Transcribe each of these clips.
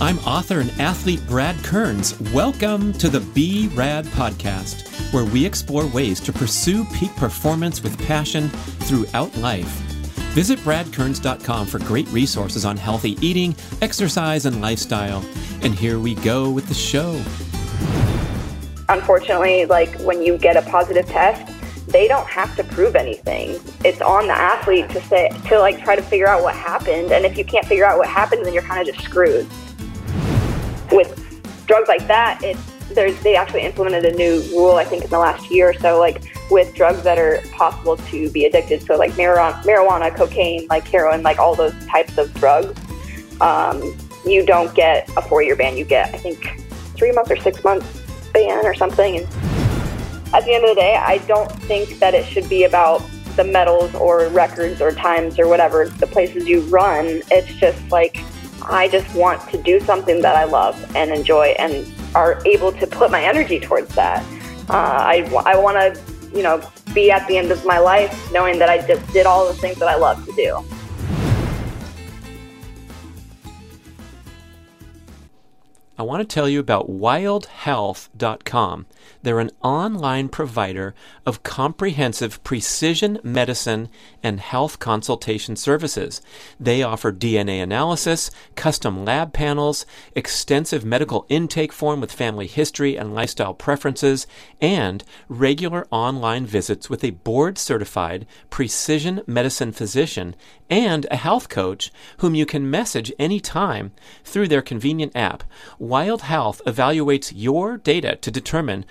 I'm author and athlete Brad Kearns. Welcome to the Be Rad podcast, where we explore ways to pursue peak performance with passion throughout life. Visit bradkearns.com for great resources on healthy eating, exercise, and lifestyle. And here we go with the show. Unfortunately, like when you get a positive test, they don't have to prove anything. It's on the athlete to say to like try to figure out what happened. And if you can't figure out what happened, then you're kind of just screwed. With drugs like that, it's there's they actually implemented a new rule I think in the last year or so, like with drugs that are possible to be addicted. So like marijuana, marijuana cocaine, like heroin, like all those types of drugs. Um, you don't get a four-year ban. You get I think three months or six months ban or something. And at the end of the day, I don't think that it should be about the medals or records or times or whatever the places you run. It's just like I just want to do something that I love and enjoy and are able to put my energy towards that. Uh, I, I want to, you know, be at the end of my life knowing that I just did all the things that I love to do. I want to tell you about wildhealth.com. They're an online provider of comprehensive precision medicine and health consultation services. They offer DNA analysis, custom lab panels, extensive medical intake form with family history and lifestyle preferences, and regular online visits with a board certified precision medicine physician and a health coach whom you can message anytime through their convenient app. Wild Health evaluates your data to determine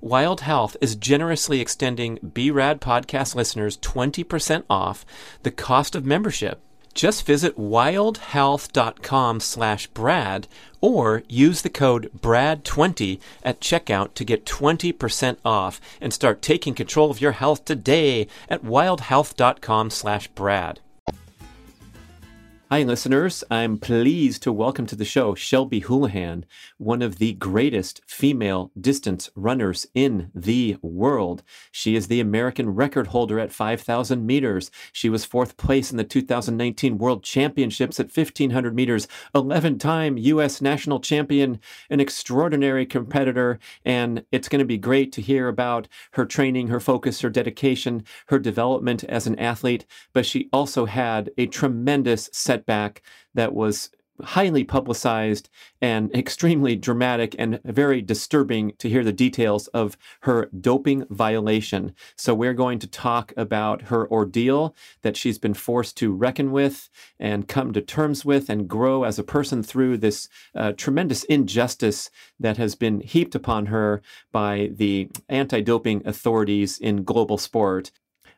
Wild Health is generously extending BRAD podcast listeners 20% off the cost of membership. Just visit wildhealth.com slash Brad or use the code BRAD20 at checkout to get 20% off and start taking control of your health today at wildhealth.com slash Brad. Hi, listeners. I'm pleased to welcome to the show Shelby Houlihan, one of the greatest female distance runners in the world. She is the American record holder at 5,000 meters. She was fourth place in the 2019 World Championships at 1,500 meters, 11 time U.S. national champion, an extraordinary competitor. And it's going to be great to hear about her training, her focus, her dedication, her development as an athlete. But she also had a tremendous set setback that was highly publicized and extremely dramatic and very disturbing to hear the details of her doping violation. So, we're going to talk about her ordeal that she's been forced to reckon with and come to terms with and grow as a person through this uh, tremendous injustice that has been heaped upon her by the anti doping authorities in global sport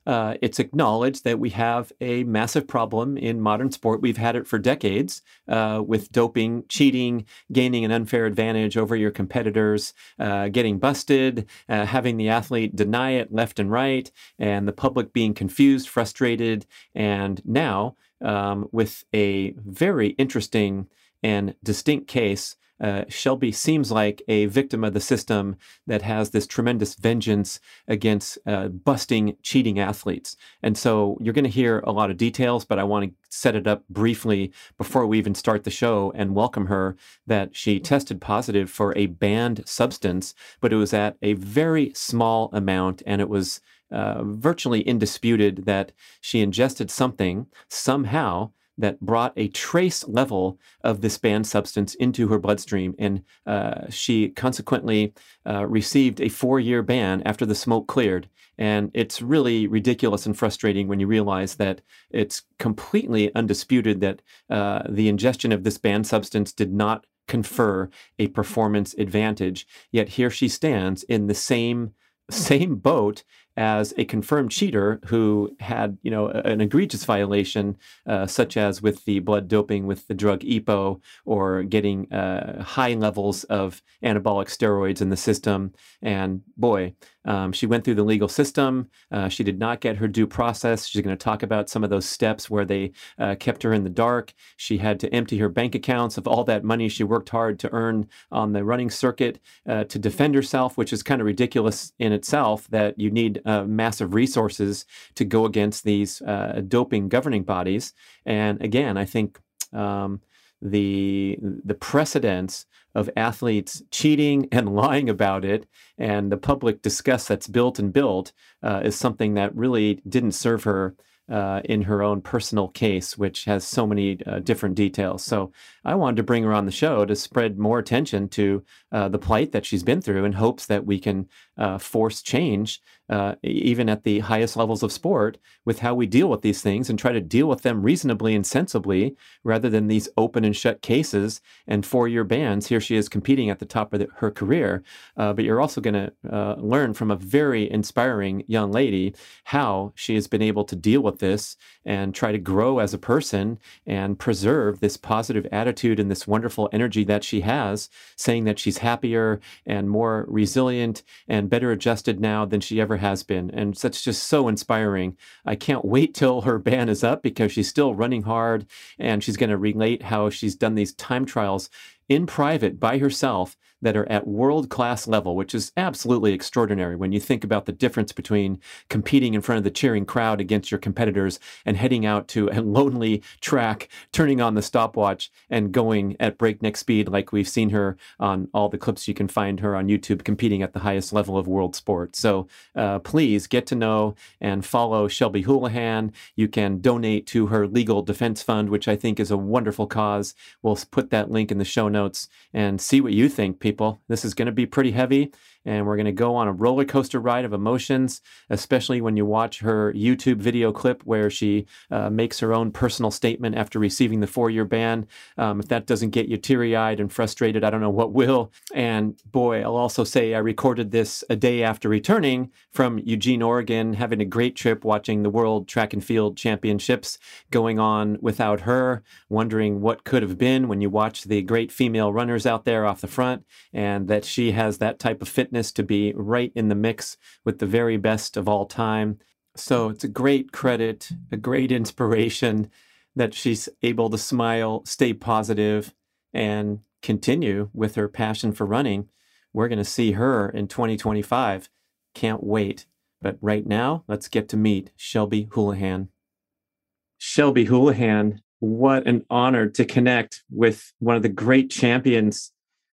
uh, it's acknowledged that we have a massive problem in modern sport. We've had it for decades uh, with doping, cheating, gaining an unfair advantage over your competitors, uh, getting busted, uh, having the athlete deny it left and right, and the public being confused, frustrated, and now um, with a very interesting and distinct case uh, Shelby seems like a victim of the system that has this tremendous vengeance against uh, busting cheating athletes. And so you're going to hear a lot of details, but I want to set it up briefly before we even start the show and welcome her that she tested positive for a banned substance, but it was at a very small amount and it was uh, virtually indisputed that she ingested something somehow that brought a trace level of this banned substance into her bloodstream. And uh, she consequently uh, received a four year ban after the smoke cleared. And it's really ridiculous and frustrating when you realize that it's completely undisputed that uh, the ingestion of this banned substance did not confer a performance advantage. Yet here she stands in the same same boat as a confirmed cheater who had, you know, an egregious violation, uh, such as with the blood doping with the drug EPO or getting uh, high levels of anabolic steroids in the system. And boy, um, she went through the legal system. Uh, she did not get her due process. She's going to talk about some of those steps where they uh, kept her in the dark. She had to empty her bank accounts of all that money she worked hard to earn on the running circuit uh, to defend herself, which is kind of ridiculous in itself that you need uh, massive resources to go against these uh, doping governing bodies. And again, I think um, the the precedence of athletes cheating and lying about it and the public disgust that's built and built uh, is something that really didn't serve her uh, in her own personal case, which has so many uh, different details. So I wanted to bring her on the show to spread more attention to uh, the plight that she's been through in hopes that we can uh, force change, uh, even at the highest levels of sport, with how we deal with these things and try to deal with them reasonably and sensibly rather than these open and shut cases and four year bans. Here she is competing at the top of the, her career. Uh, but you're also going to learn from a very inspiring young lady how she has been able to deal with this and try to grow as a person and preserve this positive attitude and this wonderful energy that she has, saying that she's happier and more resilient and better adjusted now than she ever has been. And that's just so inspiring. I can't wait till her ban is up because she's still running hard and she's going to relate how she's done these time trials in private by herself that are at world class level, which is absolutely extraordinary when you think about the difference between competing in front of the cheering crowd against your competitors and heading out to a lonely track, turning on the stopwatch and going at breakneck speed, like we've seen her on all the clips you can find her on YouTube competing at the highest level of world sport. So uh, please get to know and follow Shelby Houlihan. You can donate to her legal defense fund, which I think is a wonderful cause. We'll put that link in the show notes and see what you think people. This is going to be pretty heavy and we're going to go on a roller coaster ride of emotions, especially when you watch her YouTube video clip where she uh, makes her own personal statement after receiving the four year ban. Um, if that doesn't get you teary eyed and frustrated, I don't know what will. And boy, I'll also say I recorded this a day after returning from Eugene, Oregon, having a great trip watching the World Track and Field Championships going on without her, wondering what could have been when you watch the great female runners out there off the front, and that she has that type of fitness to be right in the mix with the very best of all time. So it's a great credit, a great inspiration that she's able to smile, stay positive, and continue with her passion for running. We're going to see her in 2025. Can't wait. But right now, let's get to meet Shelby Houlihan. Shelby Houlihan, what an honor to connect with one of the great champions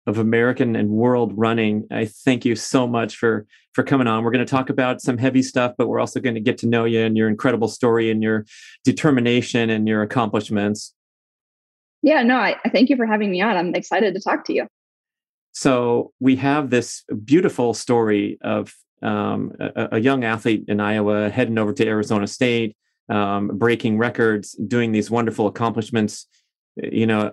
of American and world running. I thank you so much for for coming on. We're going to talk about some heavy stuff, but we're also going to get to know you and your incredible story and your determination and your accomplishments. Yeah, no, I, I thank you for having me on. I'm excited to talk to you. So we have this beautiful story of um, a, a, young athlete in Iowa heading over to Arizona State, um, breaking records, doing these wonderful accomplishments you know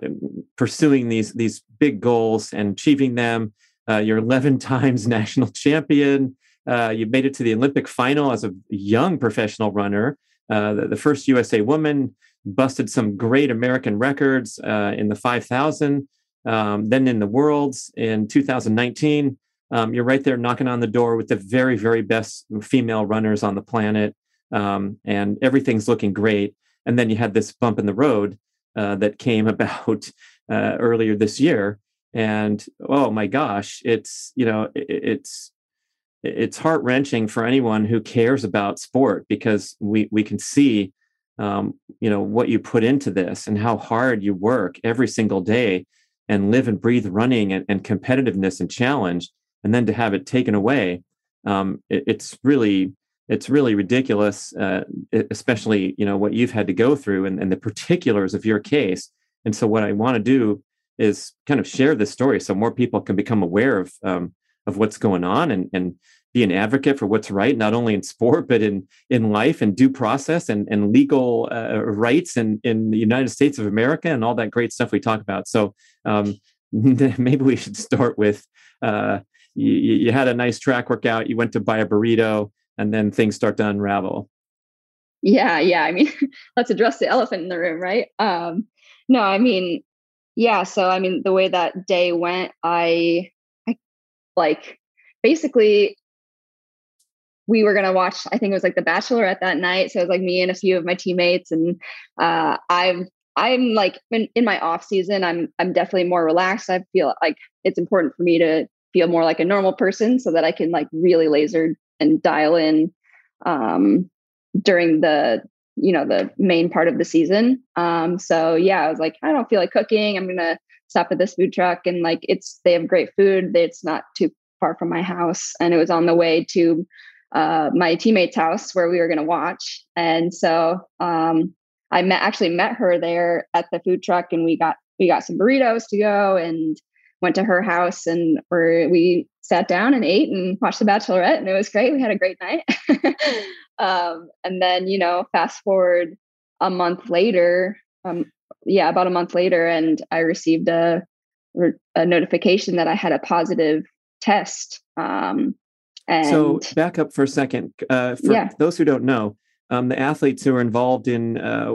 pursuing these these big goals and achieving them. Uh, you're 11 times national champion. Uh, you made it to the olympic final as a young professional runner. Uh, the, the, first usa woman busted some great american records uh, in the 5000 um, then in the worlds in 2019 um, you're right there knocking on the door with the very very best female runners on the planet. Um, and everything's looking great. And then you had this bump in the road uh, that came about uh, earlier this year. And oh my gosh, it's you know it, it's it's heart wrenching for anyone who cares about sport because we we can see um, you know what you put into this and how hard you work every single day and live and breathe running and, and competitiveness and challenge and then to have it taken away um, it, it's really it's really ridiculous, uh, especially you know what you've had to go through and, and the particulars of your case. And so, what I want to do is kind of share this story so more people can become aware of um, of what's going on and and be an advocate for what's right, not only in sport but in in life and due process and and legal uh, rights in in the United States of America and all that great stuff we talk about. So um, maybe we should start with uh, you, you had a nice track workout, you went to buy a burrito, and then things start to unravel. Yeah, yeah. I mean, let's address the elephant in the room, right? Um, no, I mean, yeah. So, I mean, the way that day went, I, I like basically we were gonna watch. I think it was like The bachelorette that night. So it was like me and a few of my teammates, and uh, I'm I'm like in, in my off season. I'm I'm definitely more relaxed. I feel like it's important for me to feel more like a normal person, so that I can like really laser and dial in um, during the you know the main part of the season. Um so yeah i was like i don't feel like cooking. I'm gonna stop at this food truck. And like it's they have great food. It's not too far from my house. And it was on the way to uh, my teammate's house where we were to watch. And so um, i met actually met her there at the food truck and we got we got some burritos to go and went to her house and we sat down and ate and watched the bachelorette and it was great we had a great night Um, and then, you know, fast forward a month later, um, yeah, about a month later, and I received a, a notification that I had a positive test. Um, and so back up for a second. Uh, for yeah. those who don't know, um, the athletes who are involved in uh,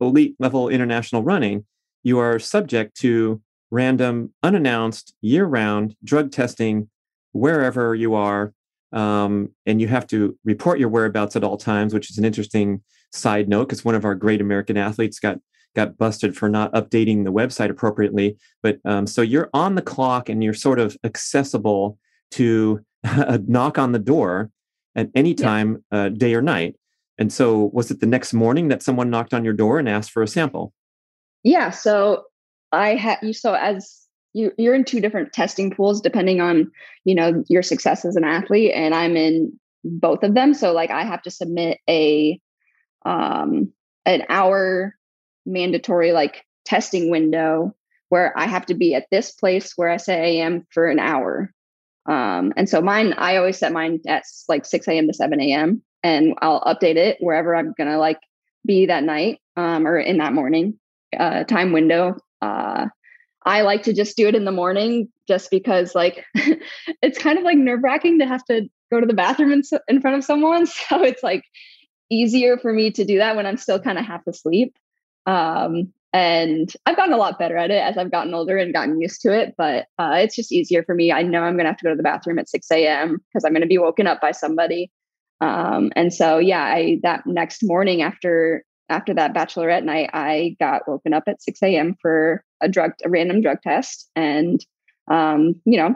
elite level international running, you are subject to random, unannounced, year round drug testing wherever you are um, and you have to report your whereabouts at all times, which is an interesting side note because one of our great American athletes got got busted for not updating the website appropriately. But um, so you're on the clock and you're sort of accessible to a knock on the door at any time, yeah. uh, day or night. And so, was it the next morning that someone knocked on your door and asked for a sample? Yeah. So I had you. So as you you're in two different testing pools depending on you know your success as an athlete and i'm in both of them. So like i have to submit a um an hour mandatory like testing window where i have to be at this place where i say i am for an hour. Um and so mine i always set mine at like 6 a.m to 7 a.m and i'll update it wherever i'm gonna like be that night um or in that morning uh time window uh I like to just do it in the morning just because like it's kind of like nerve wracking to have to go to the bathroom in, in front of someone. So it's like easier for me to do that when I'm still kind of half asleep. Um, and I've gotten a lot better at it as I've gotten older and gotten used to it, but uh, it's just easier for me. I know I'm going to have to go to the bathroom at 6 a.m. because I'm going to be woken up by somebody. Um, and so, yeah, I, that next morning after after that bachelorette night, I got woken up at 6 a.m. for a drug, a random drug test, and um, you know,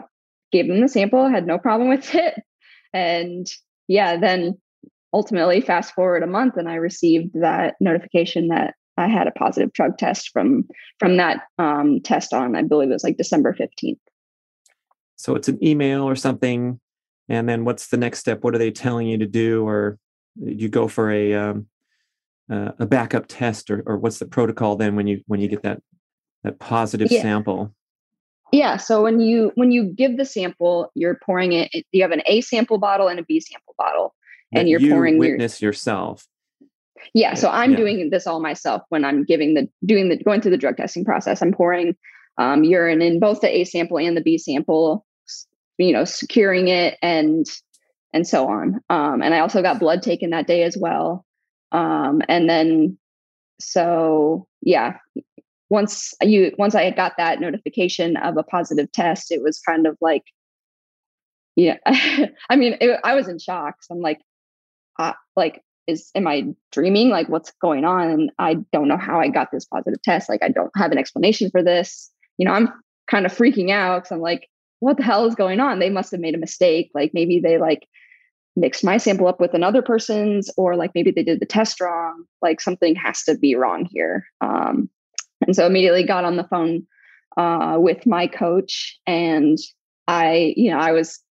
gave them the sample, had no problem with it, and yeah, then ultimately, fast forward a month, and I received that notification that I had a positive drug test from from that um, test on, I believe it was like December 15th. So it's an email or something, and then what's the next step? What are they telling you to do, or you go for a um, uh, a backup test or, or what's the protocol then when you when you get that that positive yeah. sample. Yeah so when you when you give the sample you're pouring it you have an a sample bottle and a b sample bottle and you're you pouring witness your, yourself. Yeah so i'm yeah. doing this all myself when i'm giving the doing the going through the drug testing process. I'm pouring um, urine in both the a sample and the b sample you know securing it and and so on. Um, and i also got blood taken that day as well. Um, and then, so yeah, once you once I got that notification of a positive test, it was kind of like, yeah, I mean, it, I was in shock. So I'm like, uh, like, is am I dreaming? Like, what's going on? And I don't know how I got this positive test. Like, I don't have an explanation for this. You know, I'm kind of freaking out because I'm like, what the hell is going on? They must have made a mistake. Like maybe they like mixed my sample up with another person's or like maybe they did the test wrong like something has to be wrong here um, and so immediately got on the phone uh, with my coach and i you know i was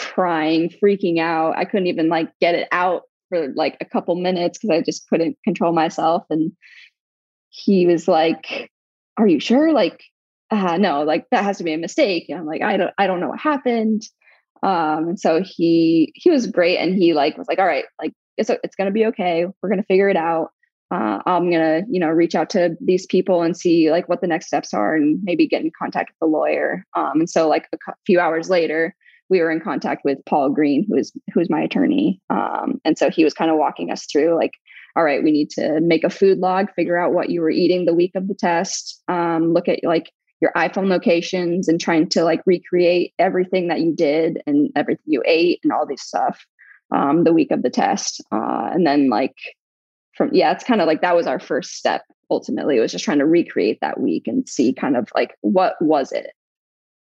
crying freaking out. I couldn't even like get it out for like a couple minutes because i just couldn't control myself. And he was like are you sure? Like uh, no like that has to be a mistake. And i'm like i don't i don't know what happened. Um, and so he he was great, and he like was like, all right, like it's it's gonna be okay. We're gonna figure it out. Uh, I'm gonna you know reach out to these people and see like what the next steps are, and maybe get in contact with the lawyer. Um, and so like a few hours later, we were in contact with Paul Greene, who is who's my attorney. Um, and so he was kind of walking us through like, all right, we need to make a food log, figure out what you were eating the week of the test, um, look at like your iPhone locations and trying to like recreate everything that you did and everything you ate and all this stuff um, the week of the test. Uh, and then like from yeah, it's kind of like that was our first step. Ultimately, it was just trying to recreate that week and see kind of like what was it.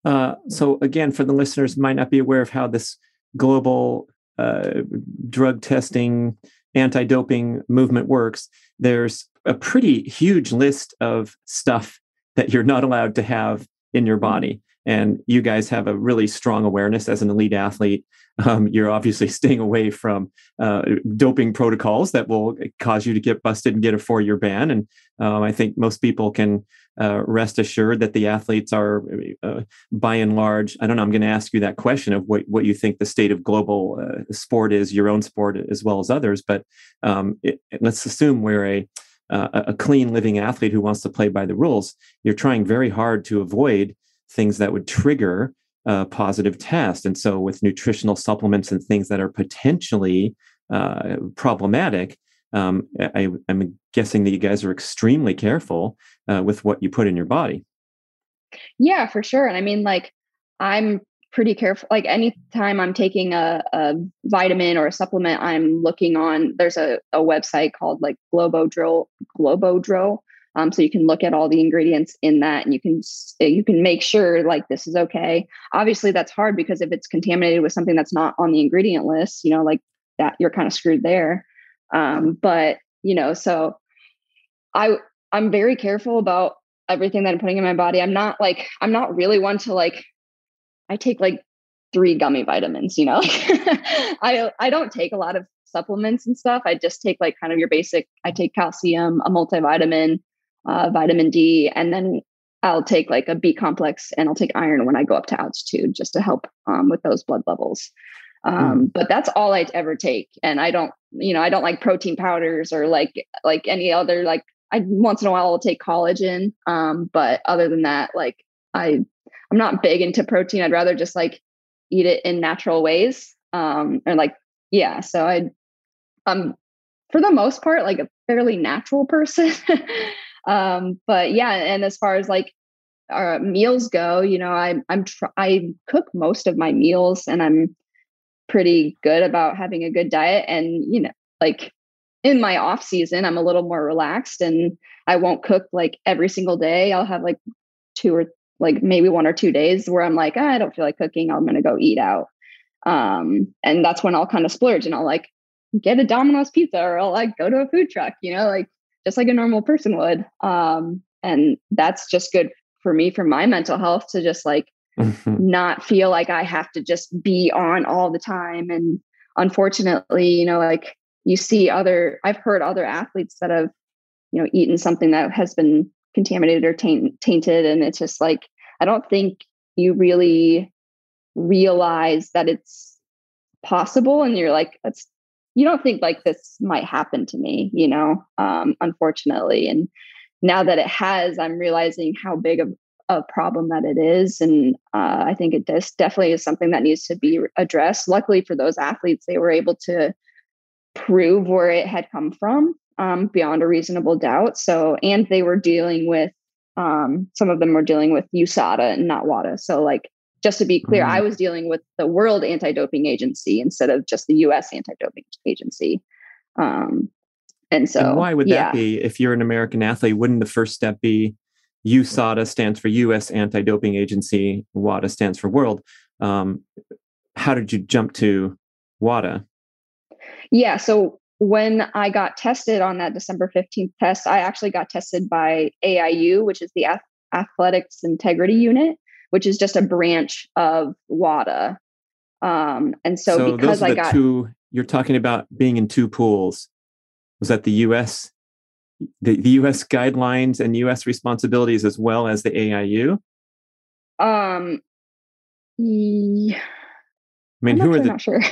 Uh, so again, for the listeners might not be aware of how this global uh, drug testing anti-doping movement works, there's a pretty huge list of stuff that you're not allowed to have in your body. And you guys have a really strong awareness as an elite athlete. Um, you're obviously staying away from uh, doping protocols that will cause you to get busted and get a four year ban. And um, I think most people can uh, rest assured that the athletes are, uh, by and large, I don't know, I'm going to ask you that question of what, what you think the state of global uh, sport is, your own sport as well as others. But um, it, let's assume we're a uh, a clean living athlete who wants to play by the rules, you're trying very hard to avoid things that would trigger a positive test. And so, with nutritional supplements and things that are potentially uh, problematic, um, I, am guessing that you guys are extremely careful uh, with what you put in your body. Yeah, for sure. And I mean, like, I'm pretty careful. Like anytime I'm taking a, a vitamin or a supplement, I'm looking on. There's a, a website called like GlobalDRO. GlobalDRO. Um, so you can look at all the ingredients in that, and you can you can make sure like this is okay. Obviously, that's hard because if it's contaminated with something that's not on the ingredient list, you know, like that, you're kind of screwed there. Um, but you know, so I I'm very careful about everything that I'm putting in my body. I'm not like I'm not really one to like I take like three gummy vitamins, you know. I I don't take a lot of supplements and stuff. I just take like kind of your basic I take calcium, a multivitamin, uh, vitamin D, and then I'll take like a B complex and I'll take iron when I go up to altitude just to help um, with those blood levels. Um, mm. But that's all I ever take, and I don't, you know, I don't like protein powders or like like any other like. I once in a while I'll take collagen, um, but other than that, like I I'm not big into protein. I'd rather just like eat it in natural ways. Um, or like, yeah. So I, um, for the most part, like a fairly natural person. um, but yeah. And as far as like our meals go, you know, I, I'm, tr- I cook most of my meals and I'm pretty good about having a good diet. And, you know, like in my off season, I'm a little more relaxed and I won't cook like every single day. I'll have like two or like maybe one or two days where I'm like, ah, I don't feel like cooking. I'm to go eat out. Um, and that's when I'll kind of splurge and I'll like get a Domino's pizza or I'll like go to a food truck, you know, like just like a normal person would. Um, and that's just good for me, for my mental health to just like mm-hmm. not feel like I have to just be on all the time. And unfortunately, you know, like you see other, I've heard other athletes that have, you know, eaten something that has been contaminated or taint, tainted and it's just like i don't think you really realize that it's possible and you're like that's you don't think like this might happen to me you know um unfortunately and now that it has i'm realizing how big of a problem that it is and uh, i think it does definitely is something that needs to be addressed luckily for those athletes they were able to prove where it had come from um, beyond a reasonable doubt. So, and they were dealing with um, some of them were dealing with USADA and not WADA. So, like, just to be clear, mm-hmm. I was dealing with the World Anti Doping Agency instead of just the US Anti Doping Agency. Um, and so, and why would yeah. that be? If you're an American athlete, wouldn't the first step be USADA stands for US Anti Doping Agency, WADA stands for World? Um, how did you jump to WADA? Yeah, so when I got tested on that December 15th test, I actually got tested by AIU, which is the Athletics Integrity Unit, which is just a branch of WADA. Um, and so, so because I got two, you're talking about being in two pools. Was that the US, the, the US guidelines and US responsibilities as well as the AIU? Um, yeah I mean, I'm who are the? not sure.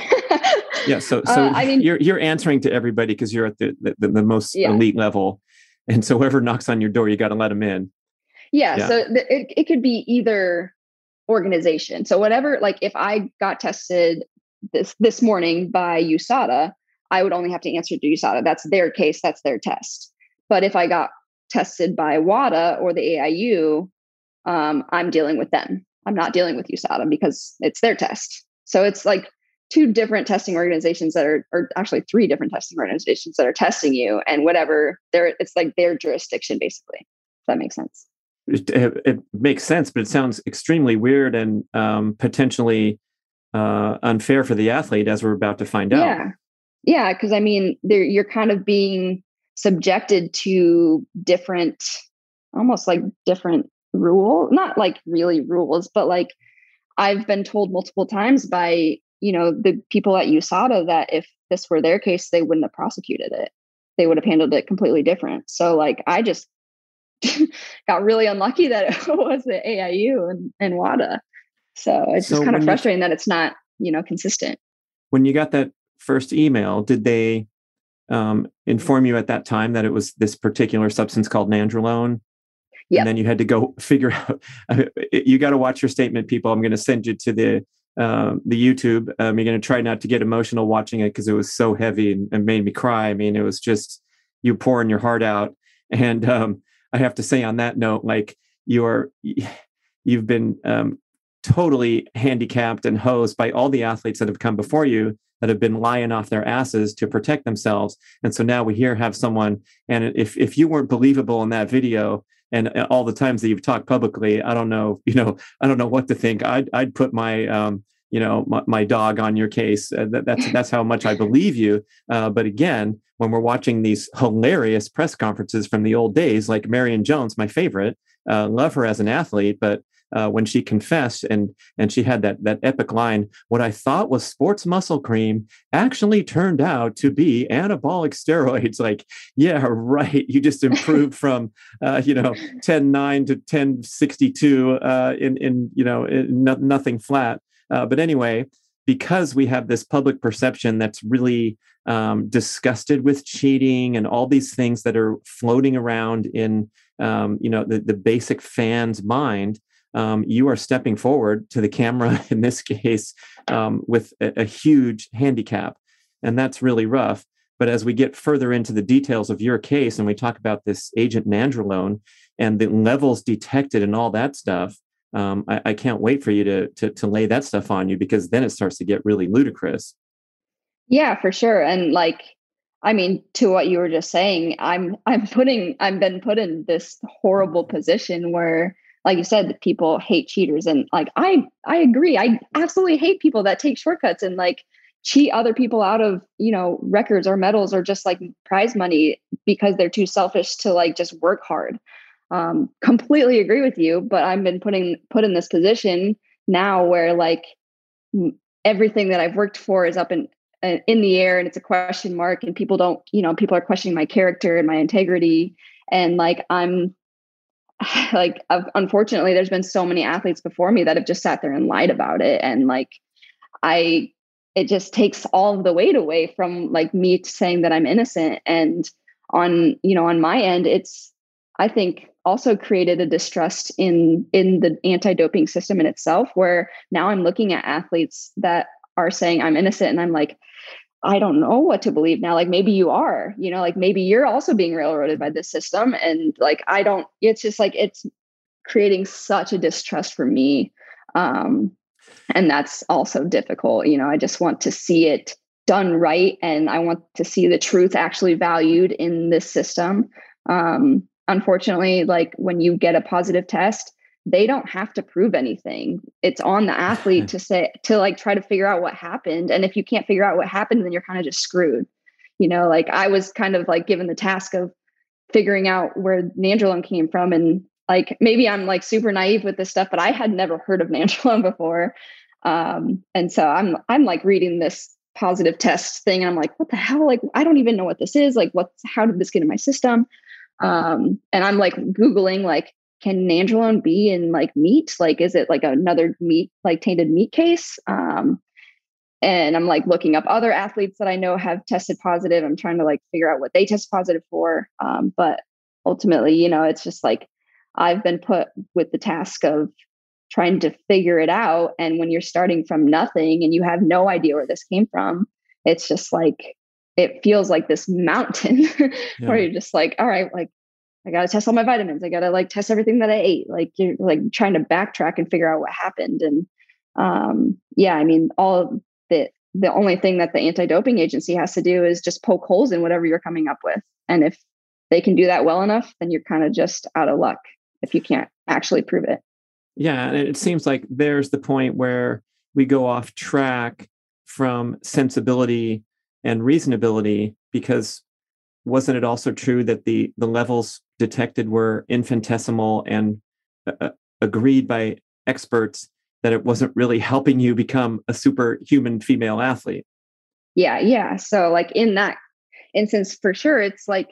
Yeah, so so Uh, I mean- you're you're answering to everybody because you're at the, the the most Yeah. elite level, and so whoever knocks on your door, you got to let them in. Yeah, Yeah. so th- it, it could be either organization. So whatever, like if I got tested this this morning by USADA, I would only have to answer to USADA. That's their case, that's their test. But if I got tested by WADA or the AIU, um, I'm dealing with them. I'm not dealing with USADA because it's their test. So it's like two different testing organizations that are, or actually three different testing organizations that are testing you, and whatever their, it's like their jurisdiction basically. If that makes sense. It, it, makes sense, but it sounds extremely weird and um, potentially uh, unfair for the athlete, as we're about to find out. Yeah. Yeah. Cause I mean, you're kind of being subjected to different, almost like different rule, not like really rules, but like I've been told multiple times by, you know, the people at USADA that if this were their case, they wouldn't have prosecuted it. They would have handled it completely different. So like I just got really unlucky that it was the AIU and, and WADA. So it's So just kind of you- frustrating that it's not, you know, consistent. When you got that first email, did they um, inform you at that time that it was this particular substance called nandrolone? Yep. And then you had to go figure out. you got to watch your statement, people. I'm going to send you to the um, the YouTube. Um, you're going to try not to get emotional watching it because it was so heavy and, and made me cry. I mean, it was just you pouring your heart out. And um, I have to say, on that note, like you're you've been um, totally handicapped and hosed by all the athletes that have come before you that have been lying off their asses to protect themselves. And so now we here have someone. And if if you weren't believable in that video, and uh, all the times that you've talked publicly, I don't know, you know, I don't know what to think. I'd I'd put my um, you know, my, my dog on your case. Uh, that, that's that's how much I believe you. Uh, but again, when we're watching these hilarious press conferences from the old days, like Marion Jones, my favorite, uh, love her as an athlete, but uh, when she confessed and and she had that that epic line, what I thought was sports muscle cream actually turned out to be anabolic steroids. Like, yeah, right. You just improved from uh, you know 10.9 to 10.62 uh, in in you know in no, nothing flat. Uh, but anyway, because we have this public perception that's really um, disgusted with cheating and all these things that are floating around in um, you know the, the basic fan's mind um, you are stepping forward to the camera in this case um, with a, a huge handicap. And that's really rough. But as we get further into the details of your case and we talk about this agent nandrolone and the levels detected and all that stuff um, I, I can't wait for you to, to to lay that stuff on you because then it starts to get really ludicrous Yeah, for sure. And like, I mean, to what you were just saying, I'm I'm putting I've been put in this horrible position where, like you said, people hate cheaters, and like I I agree. I absolutely hate people that take shortcuts and like cheat other people out of you know records or medals or just like prize money because they're too selfish to like just work hard. Um, completely agree with you, but I've been putting put in this position now where like everything that I've worked for is up in uh, in the air and it's a question mark and people don't you know people are questioning my character and my integrity. And like i'm like uh, unfortunately there's been so many athletes before me that have just sat there and lied about it. And like i it just takes all of the weight away from like me saying that i'm innocent. And on you know on my end it's i think also created a distrust in in the anti-doping system in itself where now i'm looking at athletes that are saying i'm innocent and i'm like i don't know what to believe now. Like maybe you are you know like maybe you're also being railroaded by this system and like i don't it's just like it's creating such a distrust for me um and that's also difficult you know i just want to see it done right and i want to see the truth actually valued in this system um unfortunately like when you get a positive test they don't have to prove anything. It's on the athlete to say to like try to figure out what happened and if you can't figure out what happened then you're kind of just screwed. You know like i was kind of like given the task of figuring out where nandrolone came from and like maybe i'm like super naive with this stuff but i had never heard of nandrolone before. Um and so i'm i'm like reading this positive test thing and i'm like what the hell? Like i don't even know what this is. Like what's how did this get in my system um and i'm like googling like can nandrolone be in like meat like is it like another meat like tainted meat case um and I'm like looking up other athletes that I know have tested positive. I'm trying to like figure out what they test positive for. Um, but ultimately, you know, it's just like I've been put with the task of trying to figure it out. And when you're starting from nothing and you have no idea where this came from, it's just like it feels like this mountain yeah. where you're just like, all right, like I gotta test all my vitamins. I gotta like test everything that I ate. Like you're like trying to backtrack and figure out what happened. And um, yeah, I mean, all the the only thing that the anti-doping agency has to do is just poke holes in whatever you're coming up with. And if they can do that well enough, then you're kind of just out of luck if you can't actually prove it. Yeah, and it seems like there's the point where we go off track from sensibility and reasonability because wasn't it also true that the the levels detected were infinitesimal and uh, uh agreed by experts that it wasn't really helping you become a superhuman female athlete. Yeah, yeah. So like in that instance for sure it's like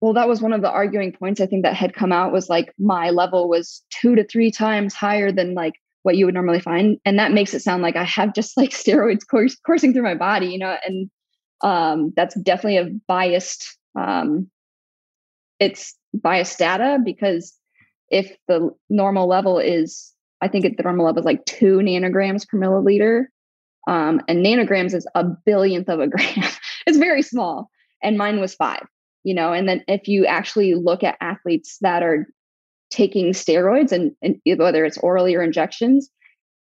well that was one of the arguing points I think that had come out was like my level was 2 to 3 times higher than like what you would normally find and that makes it sound like I have just like steroids course, coursing through my body, you know, and um that's definitely a biased um it's biased data because if the normal level is I think at the normal level is like two nanograms per milliliter. Um, and nanograms is a billionth of a gram. it's very small. And mine was five, you know. And then if you actually look at athletes that are taking steroids and, and whether it's orally or injections,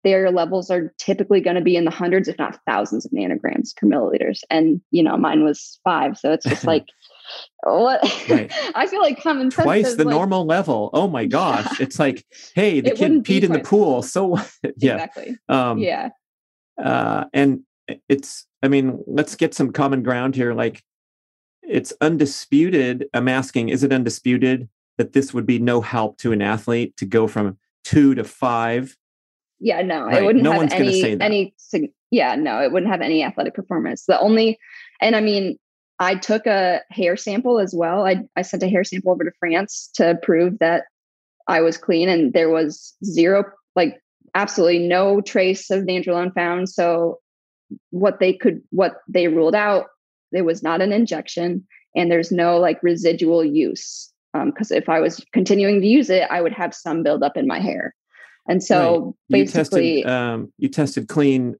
their levels are typically going to be in the hundreds, if not thousands of nanograms per milliliters. And, you know, mine was five. So it's just like, what right. I feel like common sense twice the like, normal level. Oh my gosh. Yeah. It's like, hey, the it kid peed in the pool. So yeah. Exactly. Um, yeah. Uh, and it's, I mean, let's get some common ground here. Like it's undisputed. I'm asking, is it undisputed that this would be no help to an athlete to go from two to five yeah, no, right. it wouldn't no have any any. Yeah, no, it wouldn't have any athletic performance. The only, and I mean, I took a hair sample as well. I I sent a hair sample over to France to prove that I was clean, and there was zero, like absolutely no trace of nandrolone found. So what they could, what they ruled out, it was not an injection, and there's no like residual use. Because um, if I was continuing to use it, I would have some buildup in my hair. And so right. basically, you tested, um, you tested clean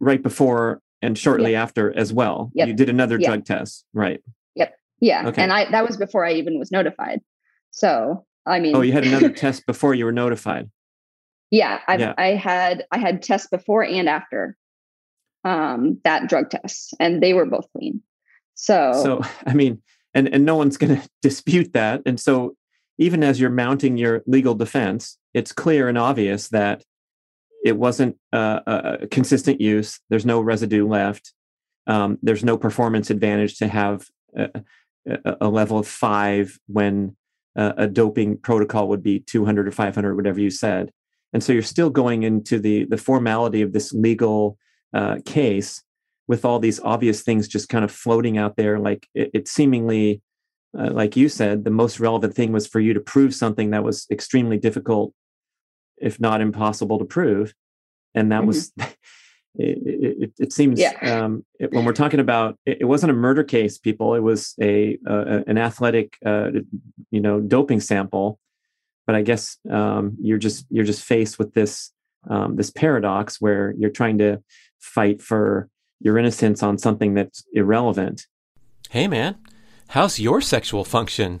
right before and shortly yep. after as well. Yep. You did another yep. drug test, right? Yep. Yeah. Okay. And I that was before I even was notified. So I mean, oh, you had another test before you were notified. Yeah, i yeah. I had I had tests before and after um, that drug test, and they were both clean. So, so I mean, and and no one's going to dispute that. And so, even as you're mounting your legal defense, it's clear and obvious that it wasn't uh, a consistent use. There's no residue left. Um, there's no performance advantage to have a, a level of five when uh, a doping protocol would be 200 or 500, whatever you said. And so you're still going into the the formality of this legal uh, case with all these obvious things just kind of floating out there. Like it, it seemingly, uh, like you said, the most relevant thing was for you to prove something that was extremely difficult if not impossible to prove. And that mm-hmm. was, it, it, it, seems yeah. um, it, when we're talking about, it, wasn't a murder case, people. It was a, an athletic, uh, you know, doping sample. But I guess um, you're just you're just faced with this um, this paradox where you're trying to fight for your innocence on something that's irrelevant. Hey, man, how's your sexual function?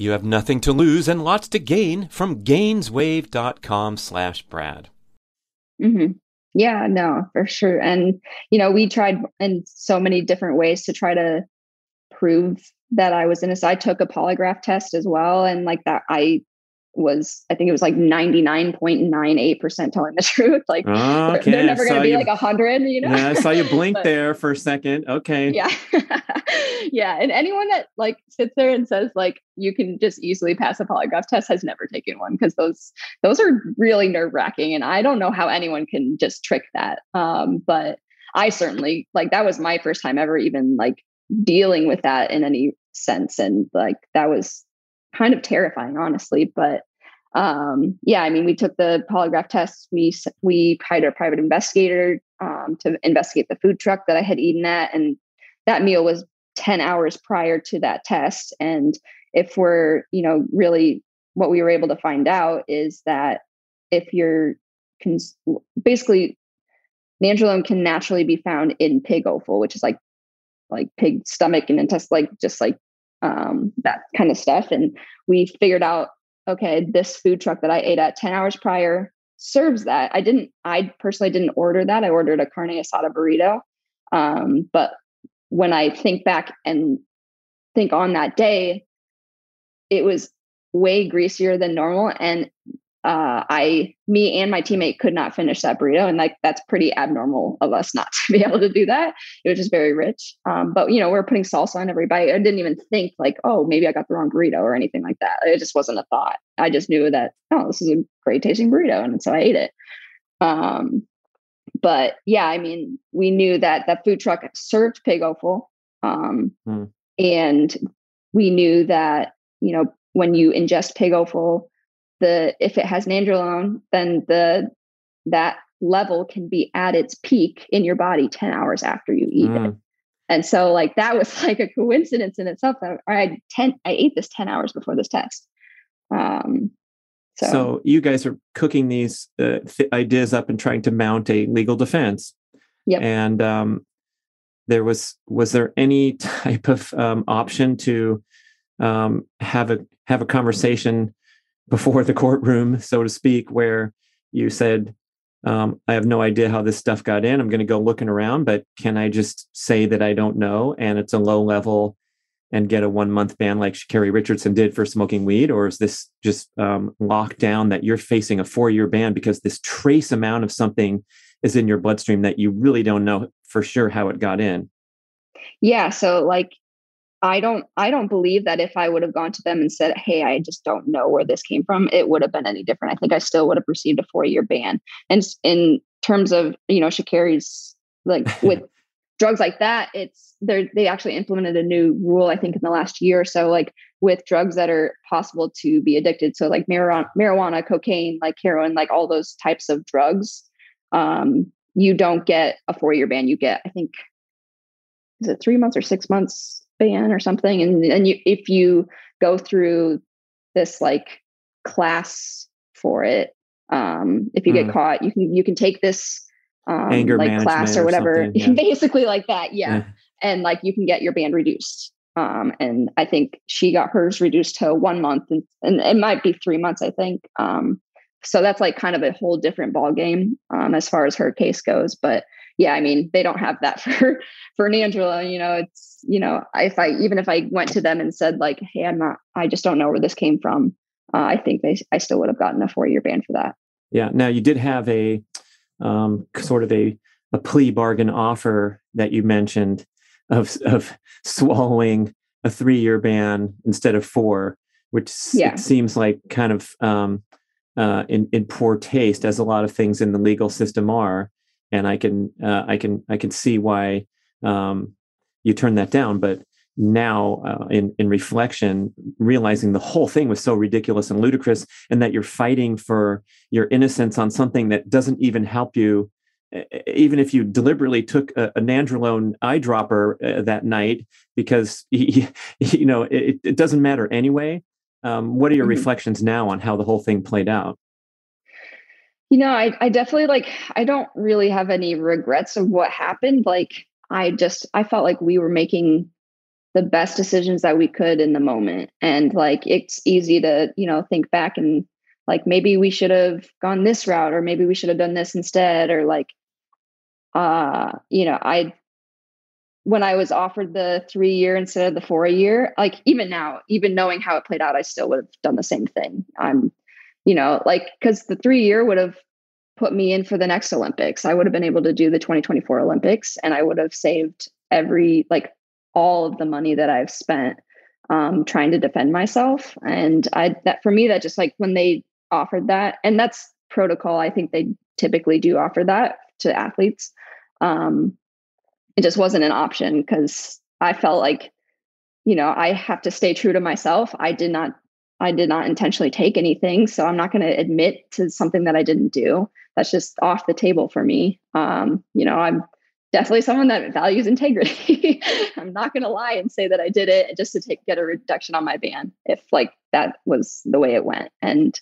You have nothing to lose and lots to gain from gainswave.com slash Brad. Mm-hmm. Yeah, no, for sure. And, you know, we tried in so many different ways to try to prove that I was innocent. I took a polygraph test as well. And like that, I was I think it was like 99.98% telling the truth. Like okay. they're, never gonna be you, like a hundred, you know. Yeah, I saw you blink but, there for a second. Okay. Yeah. yeah. And anyone that like sits there and says like you can just easily pass a polygraph test has never taken one because those those are really nerve wracking. And I don't know how anyone can just trick that. Um, but I certainly like that was my first time ever even like dealing with that in any sense. And like that was kind of terrifying, honestly. But um, yeah, I mean, we took the polygraph test. We we hired a private investigator um, to investigate the food truck that I had eaten at, and that meal was ten hours prior to that test. And if we're, you know, really what we were able to find out is that if you're cons- basically nandrolone can naturally be found in pig offal, which is like like pig stomach and intestine, like just like um, that kind of stuff. And we figured out, okay, this food truck that I ate at 10 hours prior serves that. I didn't, I personally didn't order that. I ordered a carne asada burrito. Um, but when I think back and think on that day, it was way greasier than normal. And uh, I, me and my teammate could not finish that burrito. And like, that's pretty abnormal of us not to be able to do that. It was just very rich. Um, but you know, we are putting salsa on every bite. I didn't even think like, oh, maybe I got the wrong burrito or anything like that. It just wasn't a thought. I just knew that, oh, this is a great tasting burrito. And so I ate it. Um, but yeah, I mean, we knew that that food truck served pig offal. Um, mm. and we knew that, you know, when you ingest pig offal, the if it has nandrolone, then the that level can be at its peak in your body 10 hours after you eat mm. it. And so like that was like a coincidence in itself. I had 10, I ate this 10 hours before this test. Um, so. so you guys are cooking these uh, th- ideas up and trying to mount a legal defense. Yep. And um, there was was there any type of um, option to um, have a have a conversation before the courtroom, so to speak, where you said, um, I have no idea how this stuff got in. I'm going to go looking around, but can I just say that I don't know and it's a low level and get a one month ban like Sha'Carri Richardson did for smoking weed? Or is this just um, locked down that you're facing a four year ban because this trace amount of something is in your bloodstream that you really don't know for sure how it got in? Yeah. So, like, I don't I don't believe that if I would have gone to them and said, "Hey, I just don't know where this came from," it would have been any different. I think I still would have received a 4-year ban. And in terms of, you know, Sha'Carri's like with drugs like that, it's they they actually implemented a new rule I think in the last year or so like with drugs that are possible to be addicted. So like marijuana, marijuana cocaine, like heroin, like all those types of drugs. Um, you don't get a 4-year ban. You get I think is it 3 months or 6 months ban or something and and you if you go through this like class for it um if you mm. get caught you can you can take this um Anger like class or whatever or yeah. basically like that yeah. yeah. and like you can get your band reduced Um, and I think she got hers reduced to one month, and, and it might be three months. I think. Um, so that's like kind of a whole different ball game um, as far as her case goes. But yeah, I mean, they don't have that for for Nandrolone. You know, it's you know, if I even if I went to them and said like, "Hey, I'm not, I just don't know where this came from," uh, I think they, I still would have gotten a four year ban for that. Yeah. Now you did have a um, sort of a a plea bargain offer that you mentioned of of swallowing a three year ban instead of four, which yeah. seems like kind of um, uh, in in poor taste, as a lot of things in the legal system are and I can uh, I can I can see why um, you turned that down. But now, uh, in in reflection, realizing the whole thing was so ridiculous and ludicrous, and that you're fighting for your innocence on something that doesn't even help you. Even if you deliberately took a, a nandrolone eyedropper uh, that night, because you know it, it doesn't matter anyway. Um, what are your mm-hmm. reflections now on how the whole thing played out? You know I, I definitely like i don't really have any regrets of what happened like i just i felt like we were making the best decisions that we could in the moment and like it's easy to you know think back and like maybe we should have gone this route or maybe we should have done this instead or like uh you know i when i was offered the three year instead of the four year like even now even knowing how it played out i still would have done the same thing. I'm you know, like because the three year would have put me in for the next Olympics. I would have been able to do the 2024 Olympics and I would have saved every, like, all of the money that I've spent um, trying to defend myself. And I, that for me, that just like when they offered that, and that's protocol, I think they typically do offer that to athletes. Um, it just wasn't an option because I felt like, you know, I have to stay true to myself. I did not I did not intentionally take anything. So I'm not going to admit to something that I didn't do. That's just off the table for me. Um, you know, I'm definitely someone that values integrity. I'm not going to lie and say that I did it just to take get a reduction on my ban if like that was the way it went. And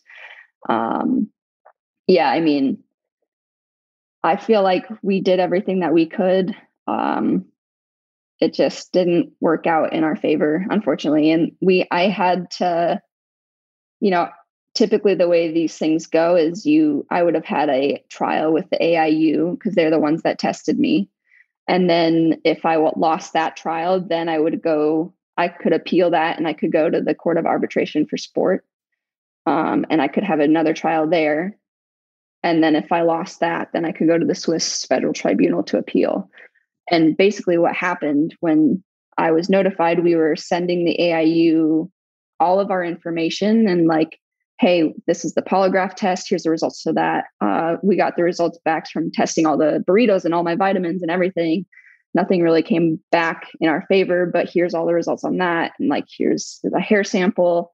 um, yeah, I mean, I feel like we did everything that we could. Um, it just didn't work out in our favor, unfortunately. And we, I had to you know, typically the way these things go is you I would have had a trial with the AIU because they're the ones that tested me. And then if I lost that trial, then I would go I could appeal that and I could go to the Court of Arbitration for Sport. Um, and I could have another trial there. And then if I lost that, then I could go to the Swiss Federal Tribunal to appeal. And basically, what happened when I was notified, we were sending the AIU all of our information and like hey this is the polygraph test here's the results of that. Uh, we got the results back from testing all the burritos and all my vitamins and everything. Nothing really came back in our favor but here's all the results on that and like here's the hair sample.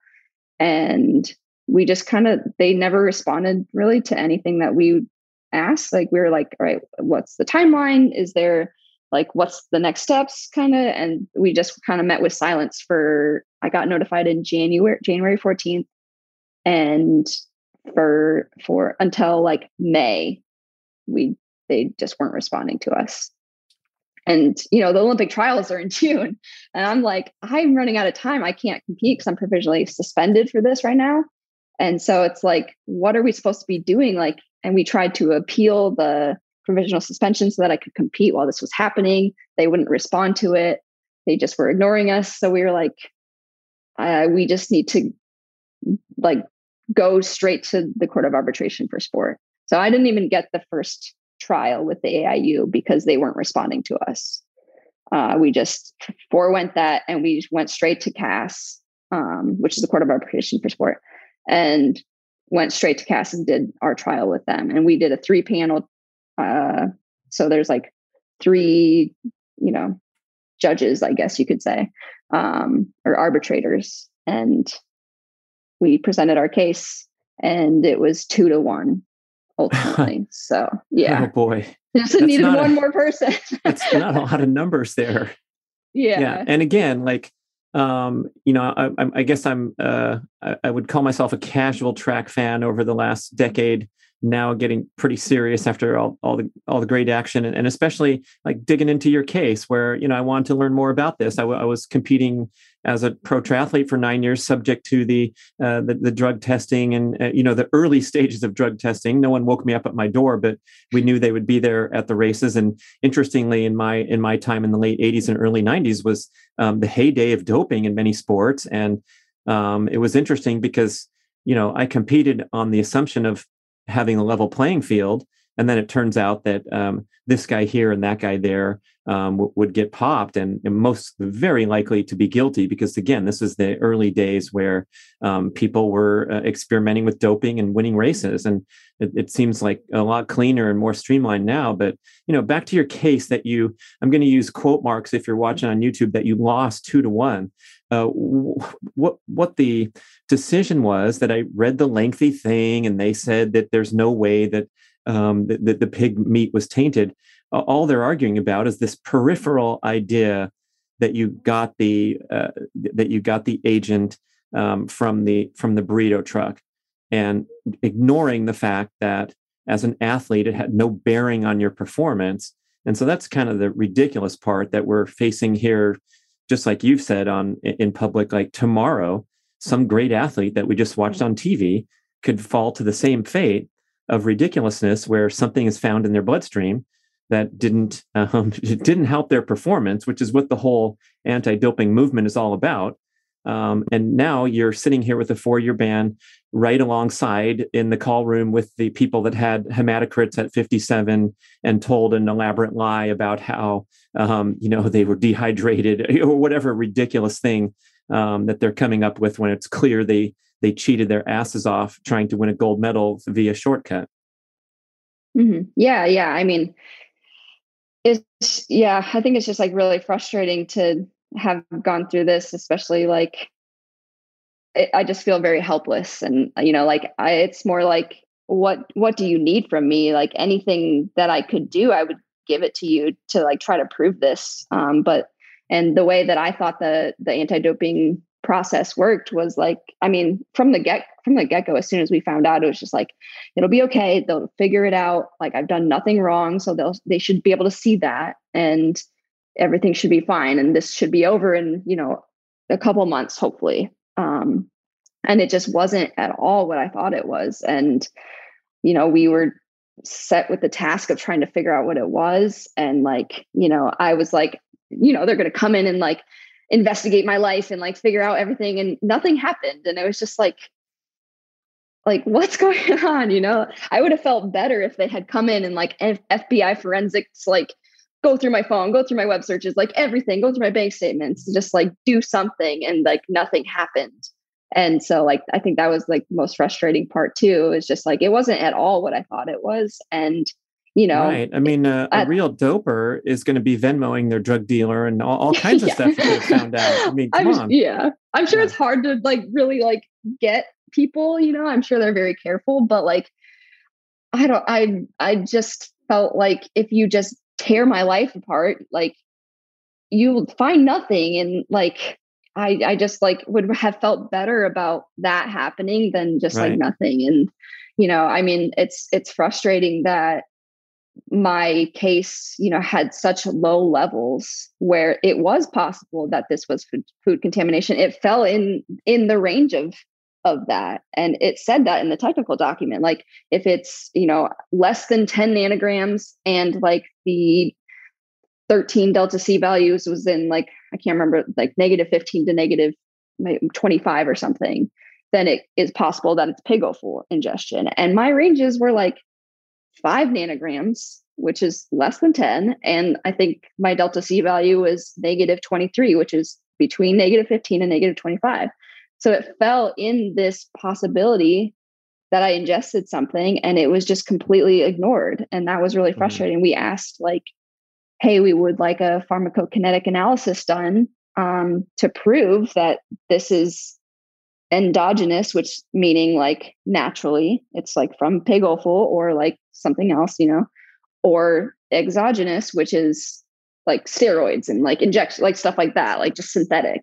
And we just kind of they never responded really to anything that we asked. Like we were like all right what's the timeline? Is there like what's the next steps? kind of and we just kind of met with silence for i got notified in january january 14th and for for until like may we they just weren't responding to us. And you know the olympic trials are in june and i'm like i'm running out of time. I can't compete because i'm provisionally suspended for this right now. And so it's like what are we supposed to be doing? Like and we tried to appeal the provisional suspension so that I could compete while this was happening. They wouldn't respond to it. They just were ignoring us. So we were like, uh, we just need to like go straight to the court of arbitration for sport. So I didn't even get the first trial with the AIU because they weren't responding to us. Uh, we just forewent that and we went straight to CAS, um, which is the Court of Arbitration for Sport, and went straight to CAS and did our trial with them. And we did a three panel uh, so there's like three, you know, judges, I guess you could say, um, or arbitrators. And we presented our case and it was two to one ultimately. so yeah. Oh boy. Just needed one a, more person. it's not a lot of numbers there. Yeah. Yeah. And again, like um, you know, I, I, guess I'm uh, I, I, would call myself a casual track fan over the last decade now getting pretty serious after all, all the all the great action and, and especially like digging into your case where you know I wanted to learn more about this. I, w- I was competing as a pro triathlete for nine years, subject to the uh, the, the, drug testing and uh, you know the early stages of drug testing. No one woke me up at my door, but we knew they would be there at the races. And interestingly, in my in my time in the late '80s and early '90s was um, the heyday of doping in many sports, and um, it was interesting because you know I competed on the assumption of having a level playing field. And then it turns out that um, this guy here and that guy there um, w- would get popped and, and, most very likely to be guilty because, again, this is the early days where um, people were uh, experimenting with doping and winning races. And it, it, seems like a lot cleaner and more streamlined now. But, you know, back to your case that you, I'm going to use quote marks if you're watching on YouTube, that you lost two to one. Uh, what what the decision was that I read the lengthy thing and they said that there's no way that um, that, that the pig meat was tainted. All they're arguing about is this peripheral idea that you got the uh, that you got the agent um, from the from the burrito truck, and ignoring the fact that as an athlete it had no bearing on your performance. And so that's kind of the ridiculous part that we're facing here just like you've said on in public like tomorrow some great athlete that we just watched on tv could fall to the same fate of ridiculousness where something is found in their bloodstream that didn't um, didn't help their performance which is what the whole anti-doping movement is all about um, and now you're sitting here with a four-year ban right alongside in the call room with the people that had hematocrits at 57 and told an elaborate lie about how um, you know they were dehydrated or whatever ridiculous thing um, that they're coming up with when it's clear they they cheated their asses off trying to win a gold medal via shortcut. Mm-hmm. Yeah, yeah. I mean, it's yeah. I think it's just like really frustrating to have gone through this, especially like it, I just feel very helpless, and you know, like I, it's more like what what do you need from me? Like anything that I could do, I would give it to you to like try to prove this. Um, but and the way that I thought the the anti doping process worked was like i mean from the get from the get-go as soon as we found out it was just like it'll be okay they'll figure it out like i've done nothing wrong so they'll they should be able to see that and everything should be fine and this should be over in you know a couple months hopefully. Um and it just wasn't at all what i thought it was. And you know we were set with the task of trying to figure out what it was. And like you know i was like you know they're going to come in and like investigate my life and like figure out everything and nothing happened. And it was just like like what's going on you know? I would have felt better if they had come in and like F- fbi forensics like go through my phone, go through my web searches, like everything, go through my bank statements, just like do something. And like nothing happened. And so like I think that was like the most frustrating part too, is just like it wasn't at all what I thought it was. And you know, right. I mean, uh, a real doper is going to be Venmoing their drug dealer and all, all kinds yeah. of stuff they found out. I mean, come I'm, on. Yeah. I'm sure yeah. it's hard to like really like get people, you know, I'm sure they're very careful, but like, I don't, I, I just felt like if you just tear my life apart like you find nothing and like i i just like would have felt better about that happening than just right. like nothing and you know i mean it's it's frustrating that my case you know had such low levels where it was possible that this was food, food contamination it fell in in the range of of that and it said that in the technical document like if it's you know less than 10 nanograms and like the 13 delta c values was in like i can't remember like negative 15 to negative 25 or something then it is possible that it's pig offal ingestion. And my ranges were like 5 nanograms which is less than 10 and i think my delta c value was negative 23 which is between negative 15 and negative 25 so it fell in this possibility that I ingested something and it was just completely ignored. And that was really mm-hmm. frustrating. Mm-hmm. We asked, like, hey, we would like a pharmacokinetic analysis done um, to prove that this is endogenous, which meaning like naturally, it's like from pig offal or like something else, you know, or exogenous, which is like steroids and like injection, like stuff like that, like just synthetic.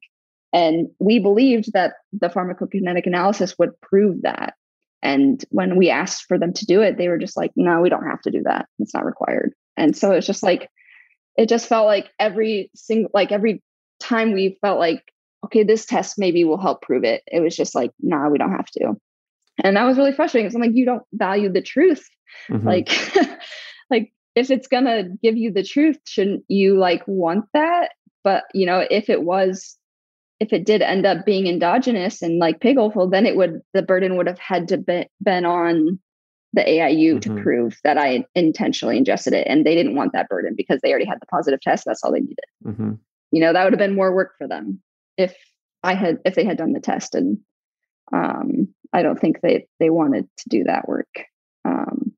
And we believed that the pharmacokinetic analysis would prove that. And when we asked for them to do it, they were just like, no, we don't have to do that. It's not required. And so it's just like, it just felt like every single, like every time we felt like, okay, this test maybe will help prove it. It was just like, nah, we don't have to. And that was really frustrating because I'm like, you don't value the truth. Mm-hmm. Like, like if it's gonna give you the truth, shouldn't you like want that? But you know, if it was if it did end up being endogenous and like pig offal, then it would the burden would have had to be, been on the AIU mm-hmm. to prove that I intentionally ingested it, and they didn't want that burden because they already had the positive test. That's all they needed. Mm-hmm. You know, that would have been more work for them if I had if they had done the test, and um, I don't think they they wanted to do that work. Um,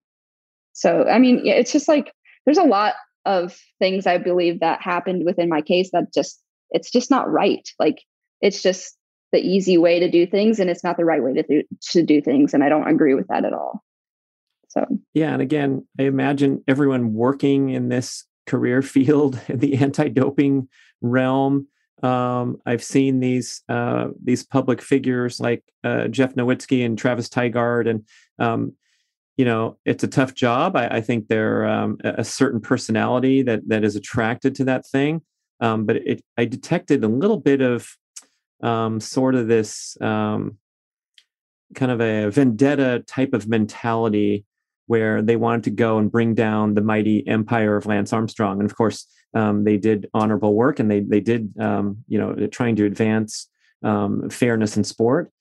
so I mean, it's just like there's a lot of things I believe that happened within my case that just it's just not right. Like it's just the easy way to do things and it's not the right way to do, to do things and i don't agree with that at all so yeah and again i imagine everyone working in this career field in the anti-doping realm um, I've seen these uh, these public figures like uh, Jeff Novitzky and Travis Tygart, and um, you know it's a tough job. I, I think they're um, a certain personality that that is attracted to that thing. Um, but it, I detected a little bit of um, sort of this um, kind of a vendetta type of mentality where they wanted to go and bring down the mighty empire of Lance Armstrong. And of course, um, they did honorable work and they they did um, you know trying to advance um, fairness in sport.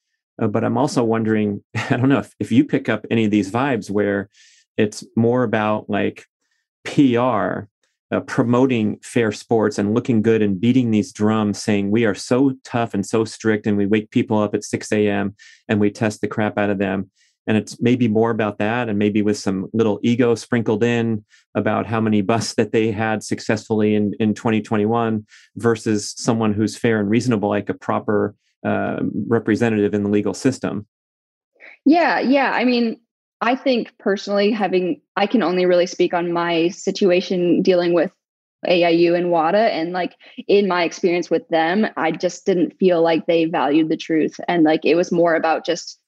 Uh, but I'm also wondering, I don't know if, if you pick up any of these vibes where it's more about like PR uh, promoting fair sports and looking good and beating these drums, saying we are so tough and so strict, and we wake people up at 6 a.m. and we test the crap out of them. And it's maybe more about that, and maybe with some little ego sprinkled in about how many busts that they had successfully in, in 2021 versus someone who's fair and reasonable, like a proper uh, representative in the legal system. Yeah, yeah. I mean, I think personally, having I can only really speak on my situation dealing with AIU and WADA. And like in my experience with them, I just didn't feel like they valued the truth. And like it was more about just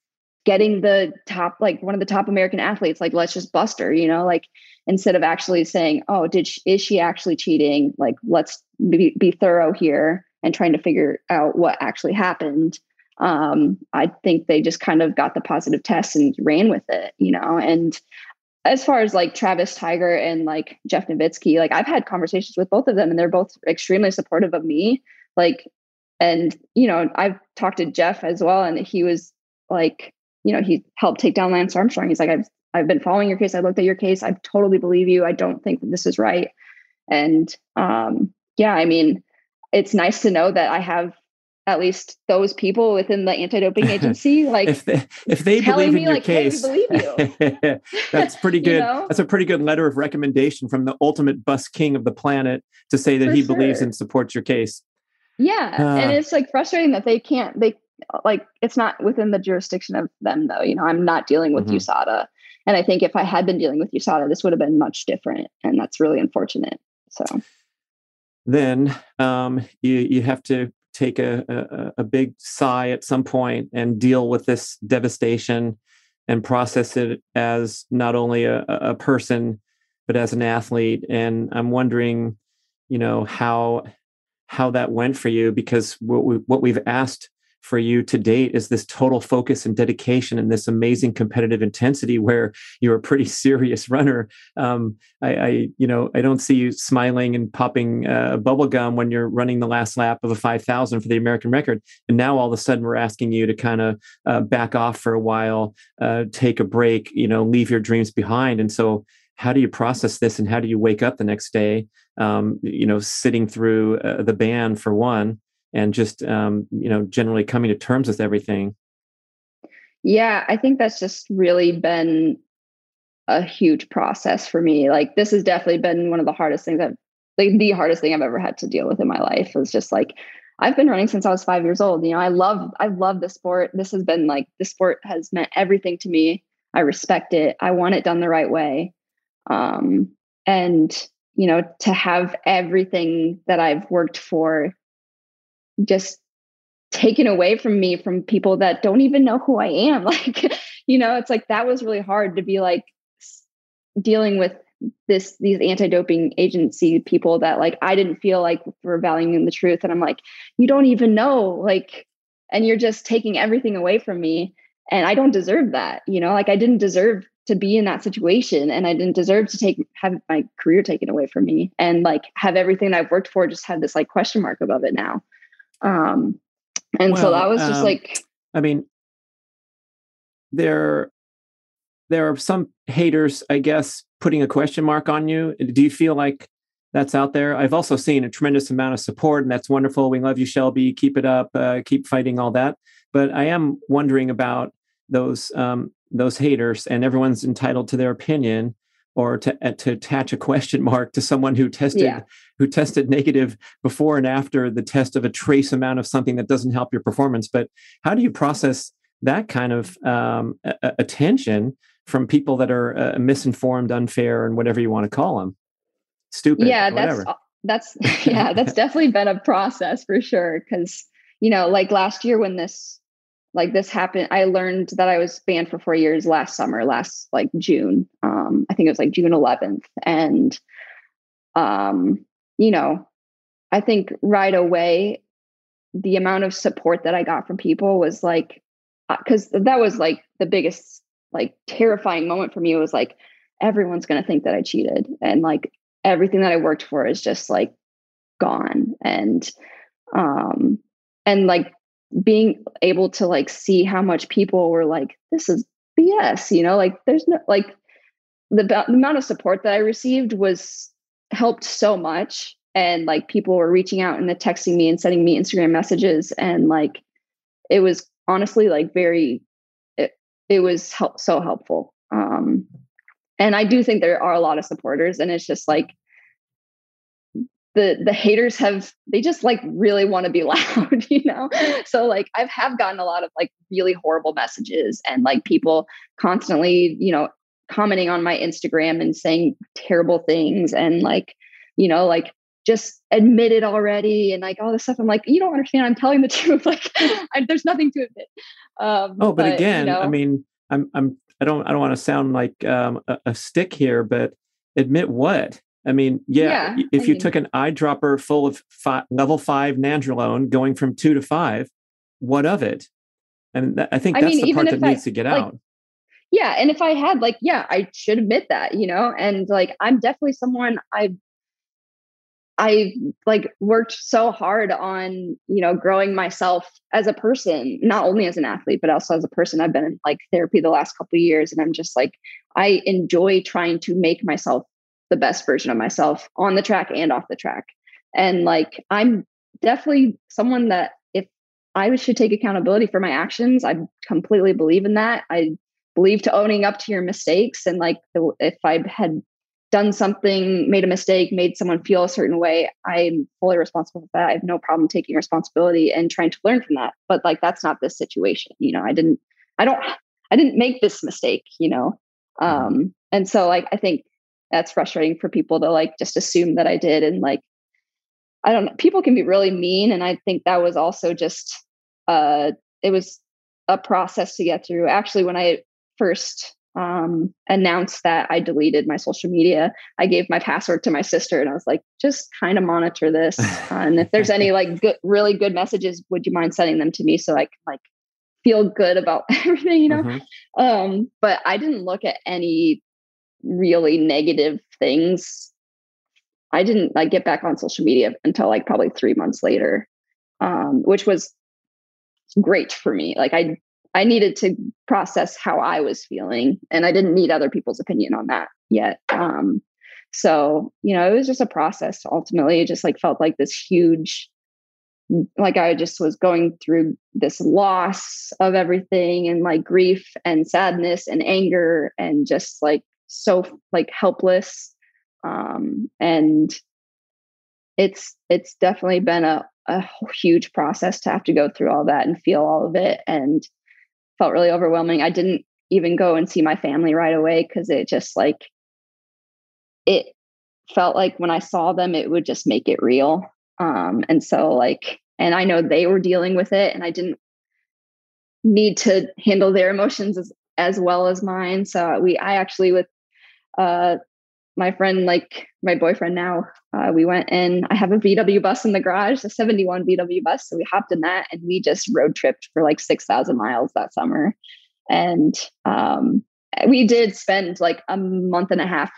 getting the top, like one of the top American athletes, like let's just bust her, you know, like instead of actually saying, oh, did she, is she actually cheating? Like let's be, be thorough here and trying to figure out what actually happened um, I think they just kind of got the positive test and ran with it, you know. And as far as like Travis Tygart and like Jeff Novitzky, like I've had conversations with both of them and they're both extremely supportive of me. Like, and you know, I've talked to Jeff as well, and he was like, you know, he helped take down Lance Armstrong. He's like, I've I've been following your case. I looked at your case. I totally believe you. I don't think this is right. And um, yeah, I mean, it's nice to know that I have at least those people within the anti-doping agency like if they, if they believe in your like, case hey, you. that's pretty good you know? that's a pretty good letter of recommendation from the ultimate bus king of the planet to say that For he sure. believes and supports your case yeah uh, and it's like frustrating that they can't they like it's not within the jurisdiction of them though you know i'm not dealing with mm-hmm. usada and i think if i had been dealing with usada this would have been much different and that's really unfortunate so then um, you you have to take a, a, a big sigh at some point and deal with this devastation and process it as not only a, a person but as an athlete. And i'm wondering you know how how that went for you because what we what we've asked for you to date is this total focus and dedication and this amazing competitive intensity where you're a pretty serious runner. Um, I, I, you know, I don't see you smiling and popping uh, bubble gum when you're running the last lap of a 5,000 for the American record. And now all of a sudden we're asking you to kind of uh, back off for a while, uh, take a break, you know, leave your dreams behind. And so, how do you process this and how do you wake up the next day um, you know sitting through uh, the ban for one and just um, you know generally coming to terms with everything. Yeah i think that's just really been a huge process for me like this has definitely been one of the hardest things i've like the hardest thing i've ever had to deal with in my life is just like i've been running since i was five years old you know i love i love the sport this has been like the sport has meant everything to me i respect it i want it done the right way um and you know to have everything that i've worked for just taken away from me from people that don't even know who I am. Like, you know, it's like that was really hard to be like dealing with this these anti-doping agency people that like I didn't feel like were valuing the truth. And I'm like, you don't even know, like, and you're just taking everything away from me. And I don't deserve that, you know, like I didn't deserve to be in that situation and I didn't deserve to take have my career taken away from me and like have everything I've worked for just have this like question mark above it now. Um and well, so that was just um, like I mean there there are some haters I guess putting a question mark on you. Do you feel like that's out there? I've also seen a tremendous amount of support and that's wonderful. We love you Shelby. Keep it up. Uh, keep fighting all that. But I am wondering about those um, those haters, and everyone's entitled to their opinion or to uh, to attach a question mark to someone who tested yeah. who tested negative before and after the test of a trace amount of something that doesn't help your performance. But how do you process that kind of um, a- attention from people that are uh, misinformed, unfair, and whatever you want to call them? Stupid. Yeah, that's that's yeah, that's definitely been a process for sure. Because you know, like last year when this like this happened i learned that i was banned for four years last summer last like june um i think it was like june 11th and um you know i think right away the amount of support that i got from people was like because uh, that was like the biggest like terrifying moment for me it was like everyone's going to think that i cheated and like everything that i worked for is just like gone and um and like being able to like see how much people were like, this is BS, you know, like there's no like the, the amount of support that I received was helped so much. And like people were reaching out and texting me and sending me Instagram messages. And like it was honestly like very, it, it was help, so helpful. Um, and I do think there are a lot of supporters, and it's just like the the haters have they just like really want to be loud you know? So like i've have gotten a lot of like really horrible messages and like people constantly you know commenting on my instagram and saying terrible things and like you know like just admit it already and like all this stuff. I'm like you don't understand. I'm telling the truth. Like I, there's nothing to admit. Um, oh but, but again you know, i mean i'm i'm i don't i don't want to sound like um, a, a stick here but admit what I mean, yeah, yeah if I you mean, took an eyedropper full of five, level five nandrolone going from two to five, what of it? And th- I think that's I mean, the part that I, needs to get like, out. Yeah. And if I had, like, yeah, I should admit that, you know, and like, I'm definitely someone I, I like worked so hard on, you know, growing myself as a person, not only as an athlete, but also as a person. I've been in like therapy the last couple of years and I'm just like, I enjoy trying to make myself the best version of myself on the track and off the track. And like, I'm definitely someone that if I should take accountability for my actions, I completely believe in that. I believe to owning up to your mistakes. And like, the, if I had done something, made a mistake, made someone feel a certain way, I'm fully responsible for that. I have no problem taking responsibility and trying to learn from that. But like, that's not this situation. You know, I didn't, I don't, I didn't make this mistake, you know? Mm-hmm. Um, and so like, I think that's frustrating for people to like just assume that I did. And like, I don't know, people can be really mean. And I think that was also just, uh, it was a process to get through. Actually, when I first um, announced that I deleted my social media, I gave my password to my sister and I was like, just kind of monitor this. Uh, and if there's any like good, really good messages, would you mind sending them to me so I can like feel good about everything, you know? Mm-hmm. Um, but I didn't look at any really negative things. I didn't like get back on social media until like probably three months later um, which was great for me. Like i i needed to process how i was feeling and i didn't need other people's opinion on that yet um, so you know it was just a process ultimately. It just like felt like this huge like i just was going through this loss of everything and like grief and sadness and anger and just like so like helpless um, and it's it's definitely been a, a huge process to have to go through all that and feel all of it and felt really overwhelming i didn't even go and see my family right away because it just like it felt like when i saw them it would just make it real um, and so like and I know they were dealing with it, and I didn't need to handle their emotions as, as well as mine. So we, I actually with uh, my friend, like my boyfriend now, uh, we went and I have a VW bus in the garage, a 71 VW bus. So we hopped in that and we just road tripped for like 6,000 miles that summer. And um, we did spend like a month and a half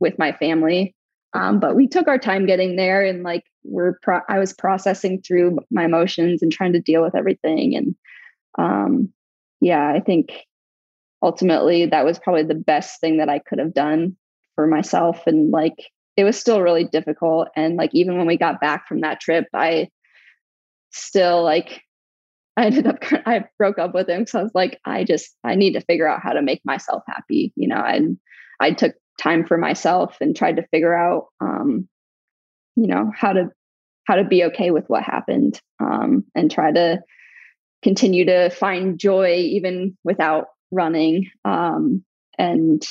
with my family. Um, but we took our time getting there and like we're pro- I was processing through my emotions and trying to deal with everything. And um, yeah, I think ultimately that was probably the best thing that I could have done for myself. And like, it was still really difficult. And like, even when we got back from that trip, I still like, I ended up, I broke up with him because I was like, I just, I need to figure out how to make myself happy, you know, and I took time for myself and tried to figure out, um, you know, how to, how to be okay with what happened um, and try to continue to find joy even without running. Um, and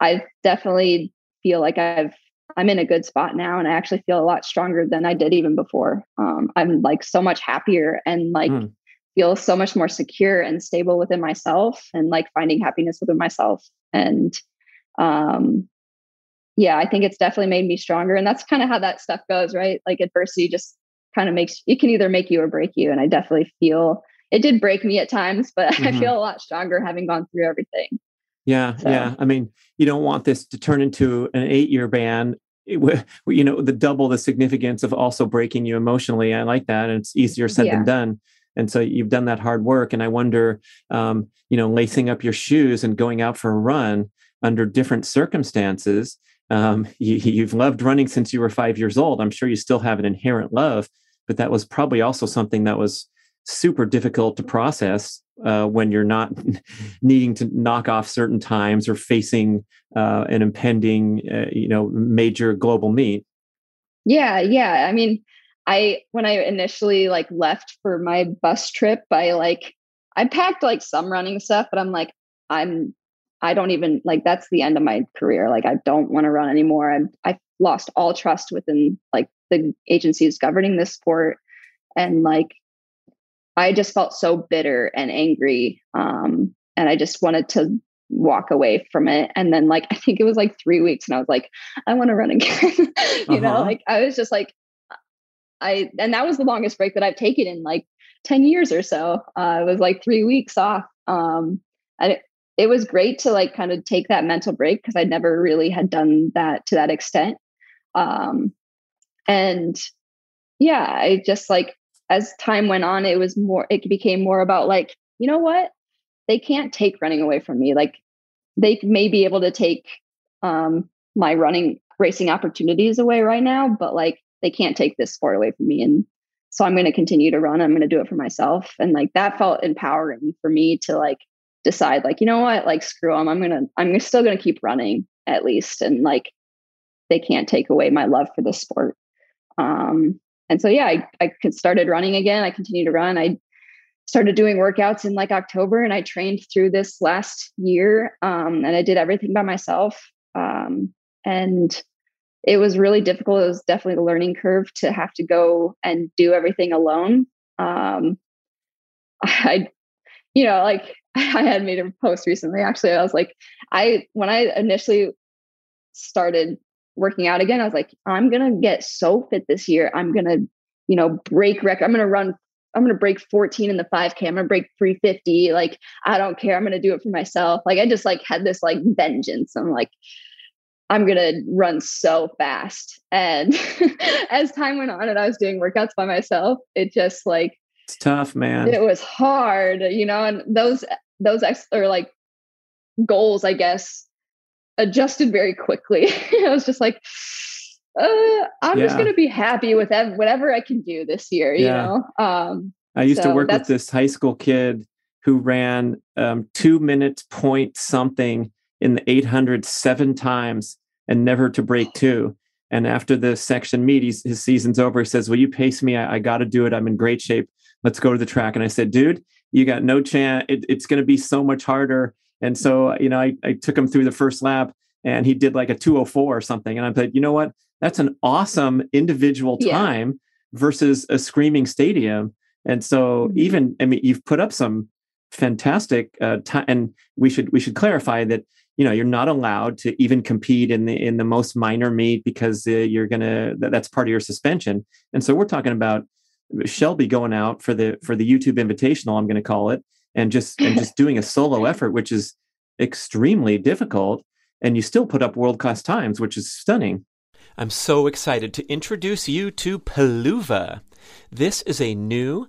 I definitely feel like I've I'm in a good spot now, and I actually feel a lot stronger than I did even before. Um, I'm like so much happier and like mm. feel so much more secure and stable within myself, and like finding happiness within myself. And um, yeah, I think it's definitely made me stronger, and that's kind of how that stuff goes, right? Like adversity just kind of makes it can either make you or break you, and I definitely feel it did break me at times, but mm-hmm. I feel a lot stronger having gone through everything. Yeah, so. yeah. I mean, you don't want this to turn into an eight-year ban. It, you know, the double the significance of also breaking you emotionally. I like that, and it's easier said yeah. than done. And so you've done that hard work. And I wonder, um, you know, lacing up your shoes and going out for a run under different circumstances. Um, you, you've loved running since you were five years old. I'm sure you still have an inherent love, but that was probably also something that was super difficult to process uh, when you're not needing to knock off certain times or facing uh, an impending, uh, you know, major global meet. Yeah, yeah. I mean, I when I initially like left for my bus trip, I like I packed like some running stuff, but I'm like I'm I don't even like that's the end of my career. Like I don't want to run anymore. I lost all trust within like the agencies governing this sport and like I just felt so bitter and angry. Um, and I just wanted to walk away from it. And then like I think it was like three weeks and I was like, I want to run again. you uh-huh. know, like I was just like I and that was the longest break that I've taken in like 10 years or so. Uh, it was like three weeks off. Um, and it, it was great to like kind of take that mental break because I never really had done that to that extent. Um, and yeah, I just like as time went on, it was more, it became more about like, you know what? They can't take running away from me. Like they may be able to take um, my running racing opportunities away right now, but like they can't take this sport away from me. And so I'm going to continue to run. I'm going to do it for myself. And like that felt empowering for me to like decide, like, you know what? Like, screw them. I'm going to, I'm still going to keep running at least. And like, they can't take away my love for the sport. Um, and so yeah I, I started running again. I continued to run. I started doing workouts in like october and i trained through this last year um, and i did everything by myself. Um, and it was really difficult. It was definitely a learning curve to have to go and do everything alone. Um, i you know like i had made a post recently actually. I was like i when i initially started working out again, I was like, I'm gonna get so fit this year. I'm gonna, you know, break record. I'm gonna run. I'm gonna break 14 in the 5K. I'm gonna break 350. Like I don't care. I'm gonna do it for myself. Like I just like had this like vengeance. I'm like, I'm gonna run so fast. And as time went on and I was doing workouts by myself, it just like it's tough, man. It was hard, you know. And those those ex or like goals, I guess, adjusted very quickly. I was just like, uh, I'm yeah. just going to be happy with whatever I can do this year, you yeah. know? Um, I used so to work with this high school kid who ran um, two minutes point something in the 800 seven times and never to break two. And after the section meet, his season's over. He says, Will you pace me? I, I got to do it. I'm in great shape. Let's go to the track. And I said, Dude, you got no chance. It, it's going to be so much harder and so, you know, I, I took him through the first lap and he did like a 204 or something. And I thought, you know what? That's an awesome individual time. versus a screaming stadium. And so mm-hmm. even I mean you've put up some fantastic uh, time and we should we should clarify that you know you're not allowed to even compete in the in the most minor meet because uh, you're gonna that's part of your suspension and so we're talking about shelby going out for the for the youtube invitational i'm going to call it and just and just doing a solo effort which is extremely difficult and you still put up world class times which is stunning i'm so excited to introduce you to Peluva. this is a new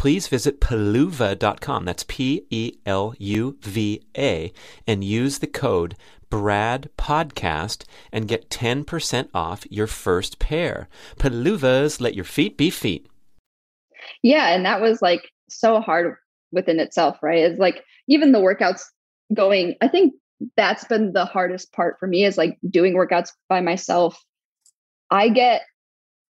please visit peluva.com. That's P E L U V A and use the code Brad Podcast and get 10% off your first pair. Peluvas, let your feet be feet. Yeah. And that was like so hard within itself, right? It's like even the workouts going, I think that's been the hardest part for me is like doing workouts by myself. I get,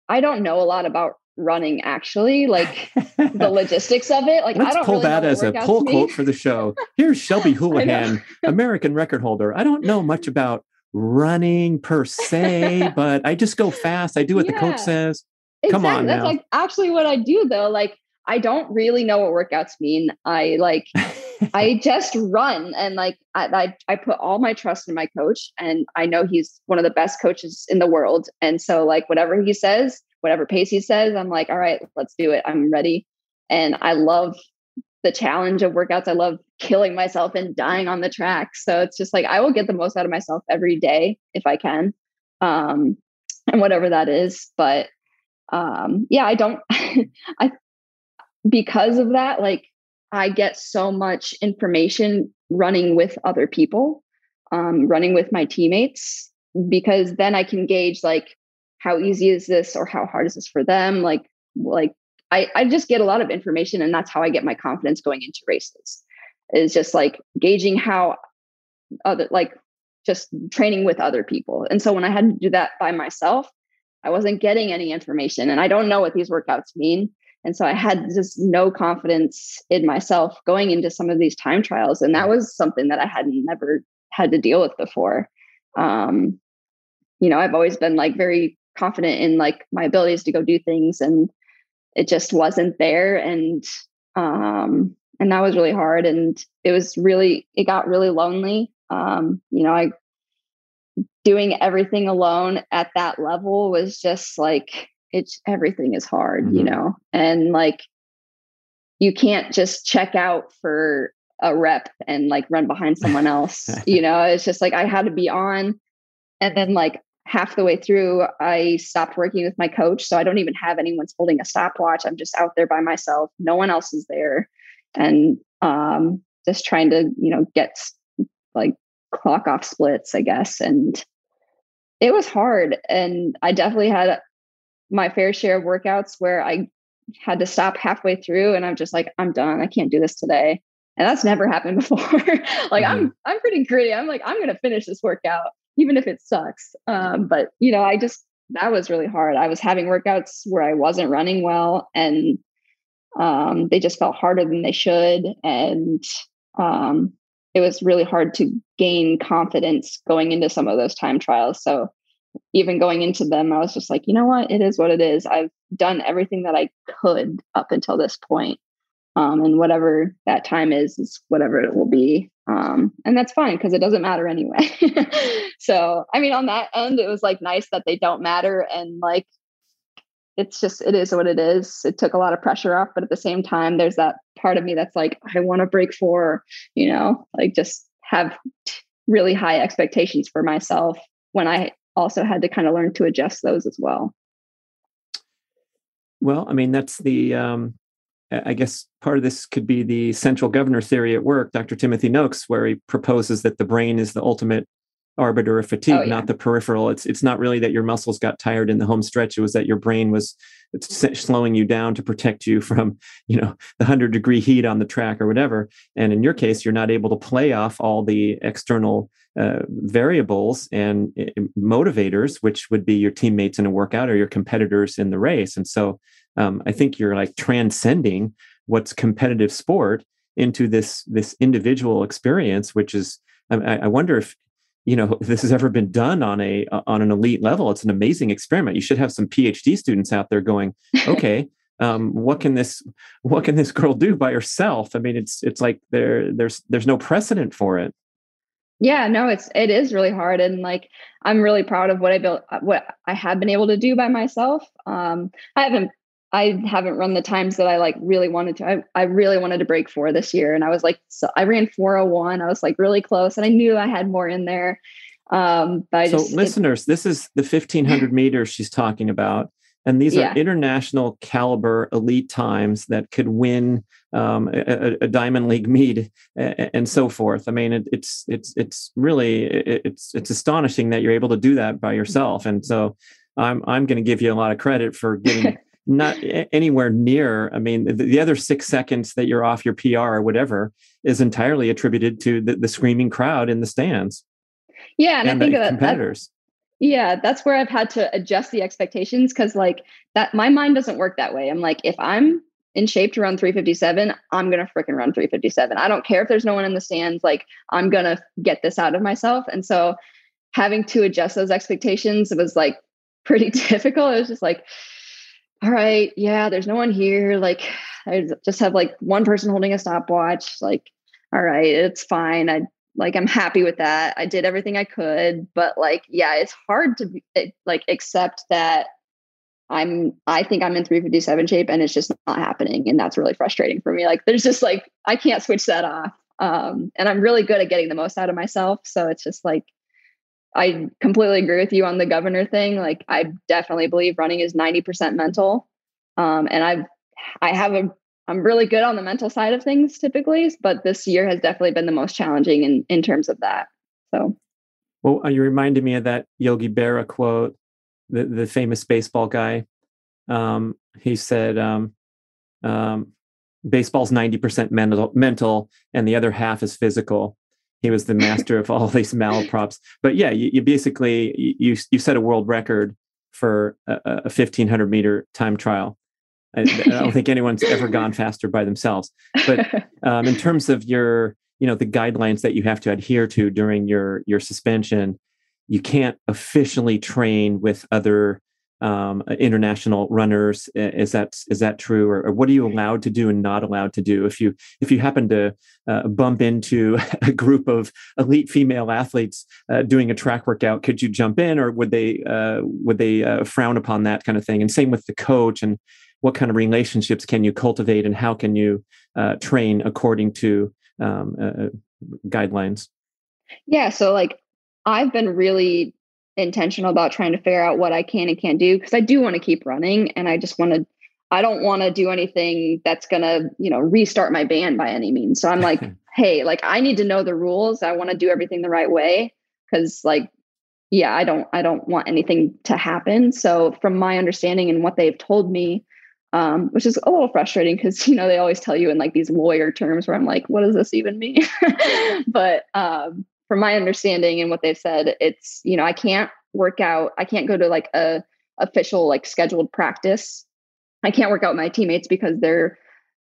I don't know a lot about running actually like the logistics of it. Like let's I don't pull really that as a pull quote for the show. Here's shelby houlihan american record holder. I don't know much about running per se but i just go fast. I do what yeah, the coach says. Come on that's now. like actually what i do though. Like i don't really know what workouts mean. I like i just run and like I, I i put all my trust in my coach and i know he's one of the best coaches in the world. And so like whatever he says whatever pace he says, I'm like, all right, let's do it. I'm ready. And I love the challenge of workouts. I love killing myself and dying on the track. So it's just like I will get the most out of myself every day if I can. Um, and whatever that is. But um, yeah, I don't I because of that, like I get so much information running with other people, um, running with my teammates, because then I can gauge like how easy is this or how hard is this for them? Like like I, I just get a lot of information and that's how i get my confidence going into races is just like gauging how other like just training with other people. And so when i had to do that by myself i wasn't getting any information and i don't know what these workouts mean. And so i had just no confidence in myself going into some of these time trials and that was something that i had never had to deal with before. Um, you know i've always been like very confident in like my abilities to go do things and it just wasn't there and um and that was really hard and it was really it got really lonely um you know i doing everything alone at that level was just like it's everything is hard mm-hmm. you know and like you can't just check out for a rep and like run behind someone else you know it's just like i had to be on and then like half the way through, I stopped working with my coach. So I don't even have anyone's holding a stopwatch. I'm just out there by myself. No one else is there. And um, just trying to you know get like clock off splits, I guess, and it was hard. And I definitely had my fair share of workouts where I had to stop halfway through, and I'm just like, I'm done. I can't do this today. And that's never happened before. like mm-hmm. I'm I'm pretty gritty. I'm like, I'm gonna finish this workout, even if it sucks. Um, but you know, I just that was really hard. I was having workouts where I wasn't running well and um, they just felt harder than they should. And um, it was really hard to gain confidence going into some of those time trials. So even going into them, I was just like, you know what? It is what it is. I've done everything that I could up until this point. Um, and whatever that time is, is whatever it will be. Um, and that's fine because it doesn't matter anyway. so, I mean, on that end, it was like nice that they don't matter. And like, it's just, it is what it is. It took a lot of pressure off. But at the same time, there's that part of me that's like, I want to break four, you know, like just have really high expectations for myself when I also had to kind of learn to adjust those as well. Well, I mean, that's the, um, I guess part of this could be the central governor theory at work, Dr. Timothy Noakes, where he proposes that the brain is the ultimate arbiter of fatigue, oh, yeah. not the peripheral. It's it's not really that your muscles got tired in the home stretch. It was that your brain was slowing you down to protect you from, you know, the hundred degree heat on the track or whatever. And in your case, you're not able to play off all the external uh, variables and uh, motivators, which would be your teammates in a workout or your competitors in the race. And so um, I think you're like transcending what's competitive sport into this this individual experience, which is I, I wonder if you know this has ever been done on a on an elite level. It's an amazing experiment. You should have some PhD students out there going, okay. Um, what can this what can this girl do by herself? I mean, it's it's like there there's there's no precedent for it. Yeah, no, it's it is really hard, and like I'm really proud of what I built, what I have been able to do by myself. Um, I haven't I haven't run the times that I like really wanted to. I, I really wanted to break four this year. And I was like, so I ran 401. I was like really close and I knew I had more in there. Um, but so just, listeners, it, this is the 1500 meters she's talking about. And these yeah. are international caliber elite times that could win um, a, a, Diamond League meet and so forth. I mean, it, it's it's it's really it's it's astonishing that you're able to do that by yourself. And so I'm I'm going to give you a lot of credit for getting not anywhere near. I mean, the, the, other six seconds that you're off your PR or whatever is entirely attributed to the, the screaming crowd in the stands. Yeah, and, and I think that, competitors. That, yeah, that's where I've had to adjust the expectations because, like, that my mind doesn't work that way. I'm like, if I'm in shape to run 357, I'm gonna freaking run 357. I don't care if there's no one in the stands. Like, I'm gonna get this out of myself. And so, having to adjust those expectations, was like pretty difficult. It was just like, all right, yeah, there's no one here. Like, I just have like one person holding a stopwatch. Like, all right, it's fine. I like, I'm happy with that. I did everything I could, but like, yeah, it's hard to eh, like accept that I'm, I think I'm in 357 shape and it's just not happening. And that's really frustrating for me. Like, there's just like, I can't switch that off. Um, and I'm really good at getting the most out of myself. So it's just like, I completely agree with you on the governor thing. Like I definitely believe running is 90% mental. Um, and I've, I have a, I'm really good on the mental side of things typically, but this year has definitely been the most challenging in, in terms of that. So. Well, you reminded me of that Yogi Berra quote, the, the famous baseball guy. Um, he said, um, um, baseball's 90% mental, mental and the other half is physical he was the master of all these malaprops. But yeah, you, you, basically you you set a world record for a, a 1500 meter time trial. I, I, don't think anyone's ever gone faster by themselves. But um, in terms of your, you know, the guidelines that you have to adhere to during your your suspension, you can't officially train with other um, international runners. Is that is that true, or, or, what are you allowed to do and not allowed to do? If you if you happen to uh, bump into a group of elite female athletes uh, doing a track workout, could you jump in, or would they uh, would they uh, frown upon that kind of thing? And same with the coach and what kind of relationships can you cultivate and how can you uh, train according to um, uh, guidelines? Yeah, so like I've been really intentional about trying to figure out what I can and can't do because I do want to keep running and I just want to I don't want to do anything that's going to, you know, restart my band by any means. So I'm like hey, like I need to know the rules. I want to do everything the right way because like yeah, I don't I don't want anything to happen. So from my understanding and what they've told me, um, which is a little frustrating because you know they always tell you in like these lawyer terms where I'm like, what does this even mean? but um, from my understanding and what they've said, it's you know I can't work out, I can't go to like a official like scheduled practice. I can't work out my teammates because their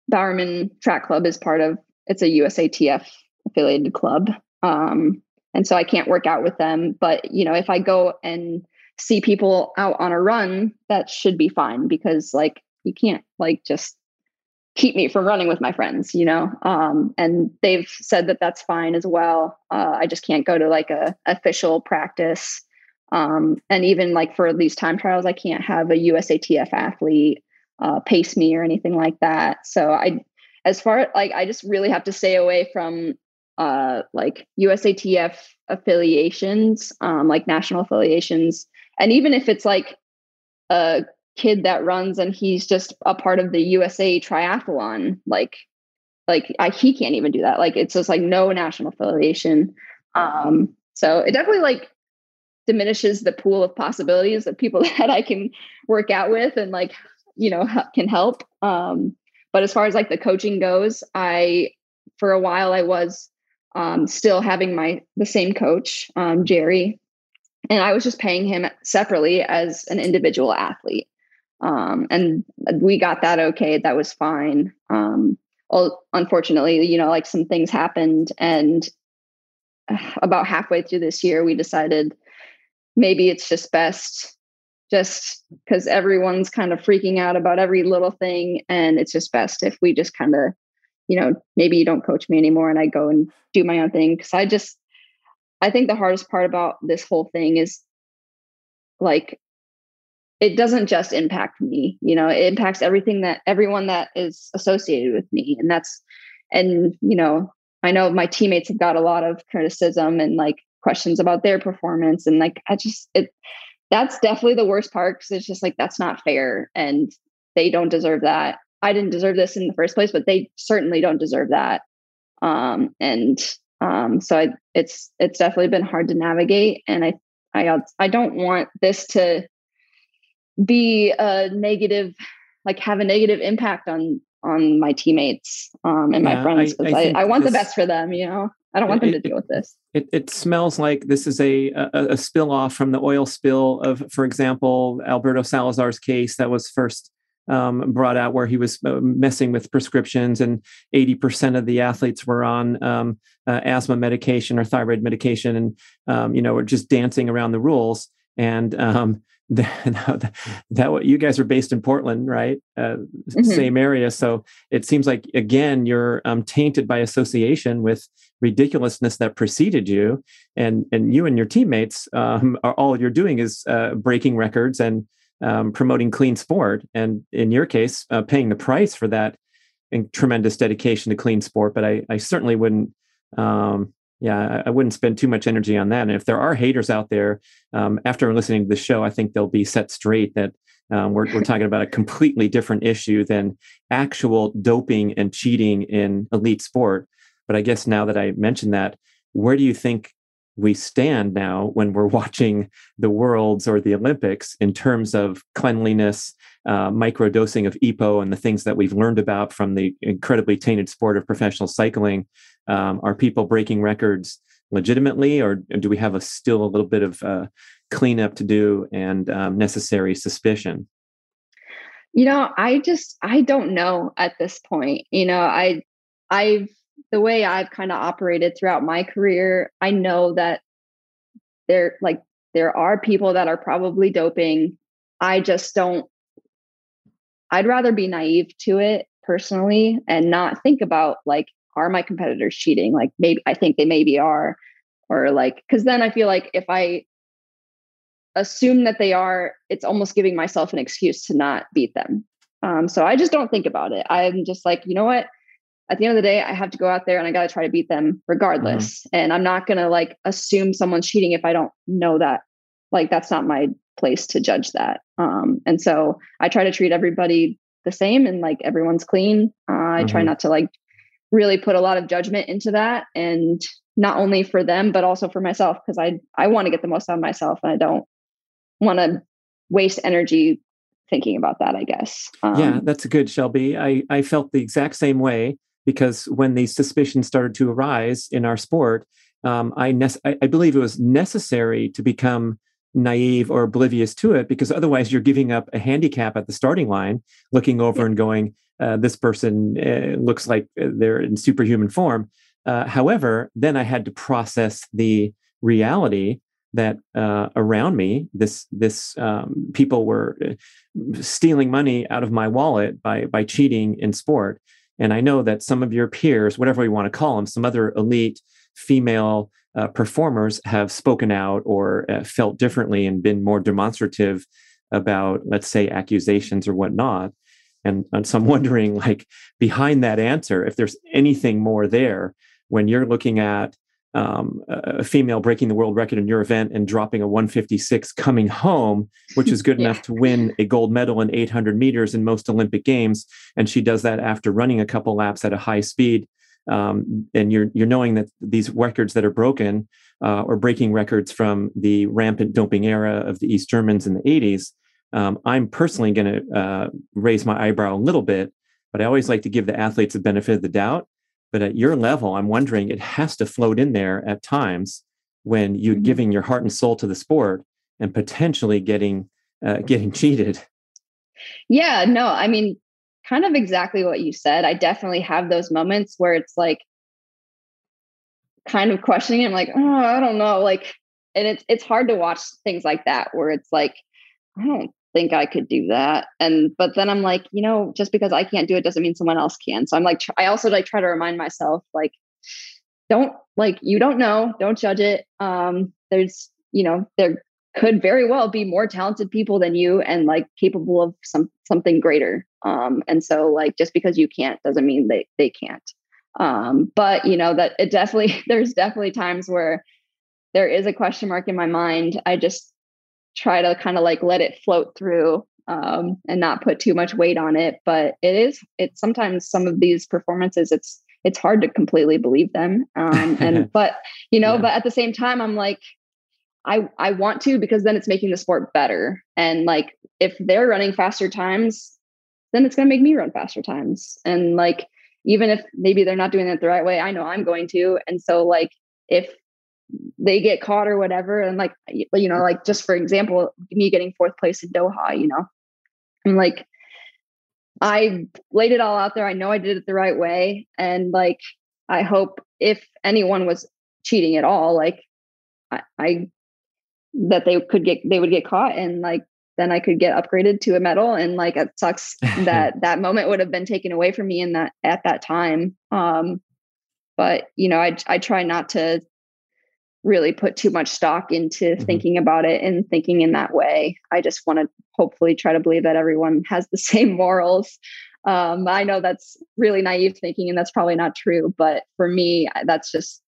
Bowerman Track Club is part of it's a USATF affiliated club. Um, and so I can't work out with them. But you know, if I go and see people out on a run, that should be fine because like you can't like just keep me from running with my friends, you know. Um, and they've said that that's fine as well. Uh, I just can't go to like a official practice. Um, and even like for these time trials, I can't have a USATF athlete uh, pace me or anything like that. So I, as far like I just really have to stay away from uh, like USATF affiliations, um, like national affiliations. And even if it's like a kid that runs and he's just a part of the USA triathlon, like, like I, he can't even do that. Like it's just like no national affiliation. Um, so it definitely like diminishes the pool of possibilities of people that I can work out with and like, you know, can help. Um, but as far as like the coaching goes, I, for a while, I was um, still having my the same coach, um, Jerry, and I was just paying him separately as an individual athlete. Um, and we got that okay. That was fine. Um, unfortunately, you know, like some things happened, and about halfway through this year, we decided maybe it's just best just because everyone's kind of freaking out about every little thing and it's just best if we just kind of you know, maybe you don't coach me anymore and I go and do my own thing. Cause I just, I think the hardest part about this whole thing is like, it doesn't just impact me, you know, it impacts everything that everyone that is associated with me. And that's, and, you know, I know my teammates have got a lot of criticism and like questions about their performance. And like, I just, it, that's definitely the worst part because it's just like, that's not fair. And they don't deserve that I didn't deserve this in the first place, but they certainly don't deserve that. Um, and um, so I, it's it's definitely been hard to navigate, and I I I don't want this to be a negative, like have a negative impact on on my teammates um, and yeah, my friends because I, I, I, want this, the best for them. You know, I don't want them to deal with this. It, it smells like this is a, a, a spill off from the oil spill of, for example, Alberto Salazar's case that was first um, brought out where he was uh, messing with prescriptions, and 80% of the athletes were on um, uh, asthma medication or thyroid medication, and um, you know, were just dancing around the rules. And that, that, you guys are based in Portland, right? Uh, mm-hmm. Same area, so it seems like again you're um, tainted by association with ridiculousness that preceded you, and and you and your teammates um, are all you're doing is uh, breaking records and um, promoting clean sport, and in your case, uh, paying the price for that and tremendous dedication to clean sport. But I, I certainly wouldn't, um, yeah, I wouldn't spend too much energy on that. And if there are haters out there, um, after listening to the show, I think they'll be set straight that um, we're, we're talking about a completely different issue than actual doping and cheating in elite sport. But I guess now that I mentioned that, where do you think we stand now when we're watching the worlds or the olympics in terms of cleanliness uh, microdosing of epo and the things that we've learned about from the incredibly tainted sport of professional cycling um, are people breaking records legitimately or do we have a still a little bit of uh, cleanup to do and um, necessary suspicion you know i just i don't know at this point you know i i've the way I've kind of operated throughout my career, I know that there like there are people that are probably doping. I just don't I'd rather be naive to it personally and not think about like are my competitors cheating? Like maybe I think they maybe are or like cuz then I feel like if I assume that they are, it's almost giving myself an excuse to not beat them. Um, so I just don't think about it. I'm just like, you know what? at the end of the day, I have to go out there and I got to try to beat them regardless. Mm-hmm. And I'm not going to like assume someone's cheating if I don't know that. Like that's not my place to judge that. Um, and so I try to treat everybody the same and like everyone's clean. Uh, I mm-hmm. try not to like really put a lot of judgment into that and not only for them but also for myself because I I want to get the most out of myself and I don't want to waste energy thinking about that, I guess. Um, yeah, that's good, Shelby. I, I felt the exact same way because when these suspicions started to arise in our sport, um, I, ne- I believe it was necessary to become naive or oblivious to it because otherwise you're giving up a handicap at the starting line, looking over yeah. and going, uh, this person uh, looks like uh, they're in superhuman form. Uh, however, then I had to process the reality that uh, around me, this this um, people were uh, stealing money out of my wallet by by cheating in sport. And I know that some of your peers, whatever we want to call them, some other elite female uh, performers have spoken out or uh, felt differently and been more demonstrative about, let's say, accusations or whatnot. And, and so I'm wondering, like, behind that answer, if there's anything more there when you're looking at um, a female breaking the world record in your event and dropping a 156 coming home, which is good yeah. enough to win a gold medal in 800 meters in most Olympic games. And she does that after running a couple laps at a high speed. Um, and you're you're knowing that these records that are broken uh, or breaking records from the rampant doping era of the East Germans in the 80s. Um, I'm personally going to uh, raise my eyebrow a little bit, but I always like to give the athletes the benefit of the doubt but at your level, I'm wondering it has to float in there at times when you're mm-hmm. giving your heart and soul to the sport and potentially getting uh, getting cheated. Yeah, no, I mean, kind of exactly what you said. I definitely have those moments where it's like kind of questioning. I'm like, oh, I don't know, like, and it's it's hard to watch things like that where it's like, I don't think I could do that. And but then I'm like, you know, just because I can't do it doesn't mean someone else can. So I'm like, I also like try to remind myself, like, don't like you don't know, don't judge it. Um, there's, you know, there could very well be more talented people than you and like capable of some something greater. Um, and so like just because you can't doesn't mean they they can't. Um, but you know that it definitely there's definitely times where there is a question mark in my mind. I just try to kind of like let it float through um, and not put too much weight on it. But it is, it's sometimes some of these performances, it's, it's hard to completely believe them. Um, and, but, you know, yeah. but at the same time, I'm like, I, I want to because then it's making the sport better. And like, if they're running faster times, then it's going to make me run faster times. And like, even if maybe they're not doing it the right way, I know I'm going to. And so, like, if they get caught or whatever. And like, you know, like just for example, me getting fourth place in Doha, you know, I'm like, I laid it all out there. I know I did it the right way. And like, I hope if anyone was cheating at all, like I, I that they could get, they would get caught and like, then I could get upgraded to a medal. And like, it sucks that that moment would have been taken away from me in that, at that time. Um, but you know, I, I try not to really put too much stock into mm-hmm. thinking about it and thinking in that way. I just want to hopefully try to believe that everyone has the same morals. Um, I know that's really naive thinking, and that's probably not true. But for me, that's just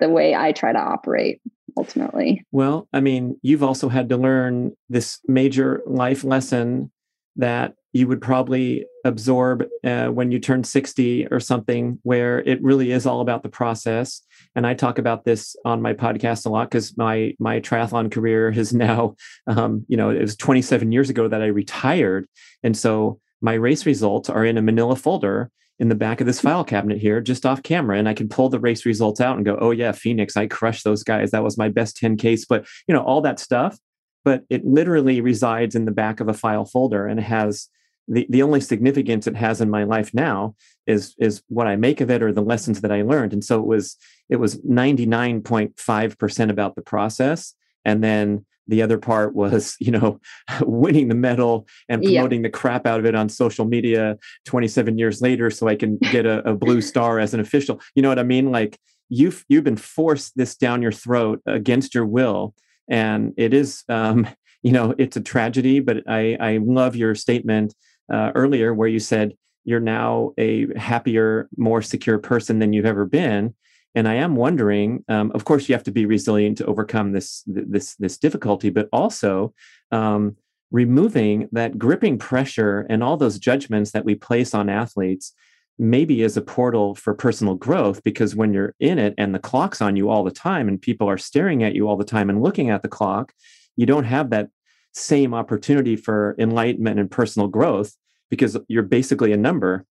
the way I try to operate ultimately. Well, I mean, you've also had to learn this major life lesson that you would probably absorb uh, when you turn 60 or something where it really is all about the process and i talk about this on my podcast a lot because my my triathlon career has now um, you know it was 27 years ago that i retired and so my race results are in a manila folder in the back of this file cabinet here just off camera and i can pull the race results out and go oh yeah phoenix i crushed those guys that was my best 10k but you know all that stuff but it literally resides in the back of a file folder and has the, the only significance it has in my life now is is what I make of it or the lessons that I learned. And so it was it was 99.5% about the process. And then the other part was, you know, winning the medal and promoting yeah. the crap out of it on social media 27 years later so I can get a, a blue star as an official. You know what I mean? Like you've you've been forced this down your throat against your will and it is um, you know it's a tragedy but i i love your statement uh, earlier where you said you're now a happier more secure person than you've ever been and i am wondering um, of course you have to be resilient to overcome this this this difficulty but also um, removing that gripping pressure and all those judgments that we place on athletes maybe is a portal for personal growth because when you're in it and the clock's on you all the time and people are staring at you all the time and looking at the clock, you don't have that same opportunity for enlightenment and personal growth because you're basically a number.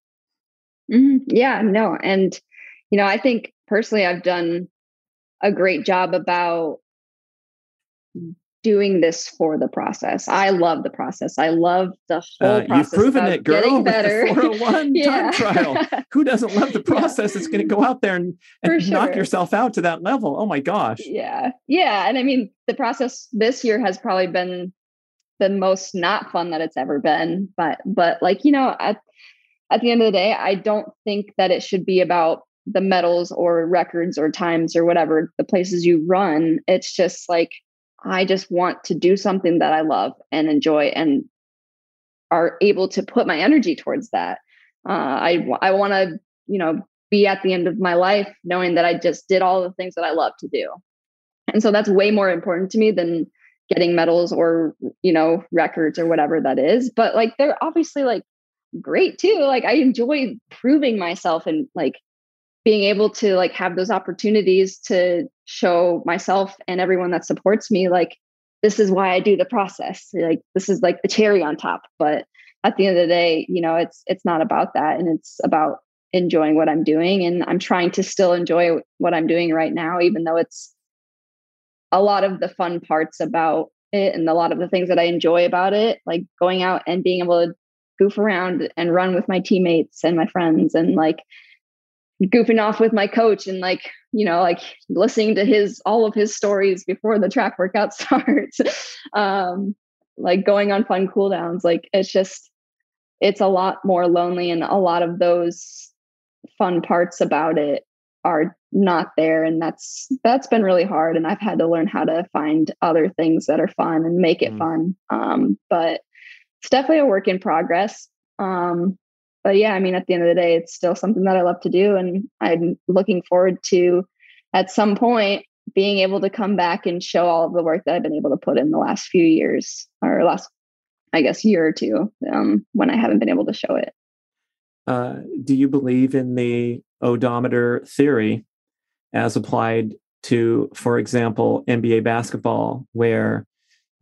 Mm-hmm. Yeah, no. And, you know, I think personally, I've done a great job about doing this for the process. I love the process. I love the whole uh, process. You've proven it, girl. Getting better. With the 401 yeah. time trial. Who doesn't love the process? Yeah. It's going to go out there and, and sure. knock yourself out to that level. Oh my gosh. Yeah. Yeah. And I mean, the process this year has probably been the most not fun that it's ever been. But but like, you know, at at the end of the day, I don't think that it should be about the medals or records or times or whatever the places you run. It's just like I just want to do something that I love and enjoy and are able to put my energy towards that. Uh, I I want to you know be at the end of my life knowing that I just did all the things that I love to do, and so that's way more important to me than getting medals or you know records or whatever that is. But like they're obviously like great too. Like I enjoy proving myself and like being able to like have those opportunities to show myself and everyone that supports me like this is why I do the process. Like this is like the cherry on top. But at the end of the day, you know, it's it's not about that and it's about enjoying what I'm doing and I'm trying to still enjoy what I'm doing right now even though it's a lot of the fun parts about it and a lot of the things that I enjoy about it, like going out and being able to goof around and run with my teammates and my friends and like goofing off with my coach and like you know like listening to his all of his stories before the track workout starts. Um like going on fun cool downs like it's just it's a lot more lonely and a lot of those fun parts about it are not there. And that's that's been really hard and i've had to learn how to find other things that are fun and make it mm. fun. Um but it's definitely a work in progress. Um but yeah, I mean, at the end of the day, it's still something that I love to do. And I'm looking forward to at some point being able to come back and show all of the work that I've been able to put in the last few years or last, I guess, year or two um, when I haven't been able to show it. Uh, do you believe in the odometer theory as applied to, for example, NBA basketball, where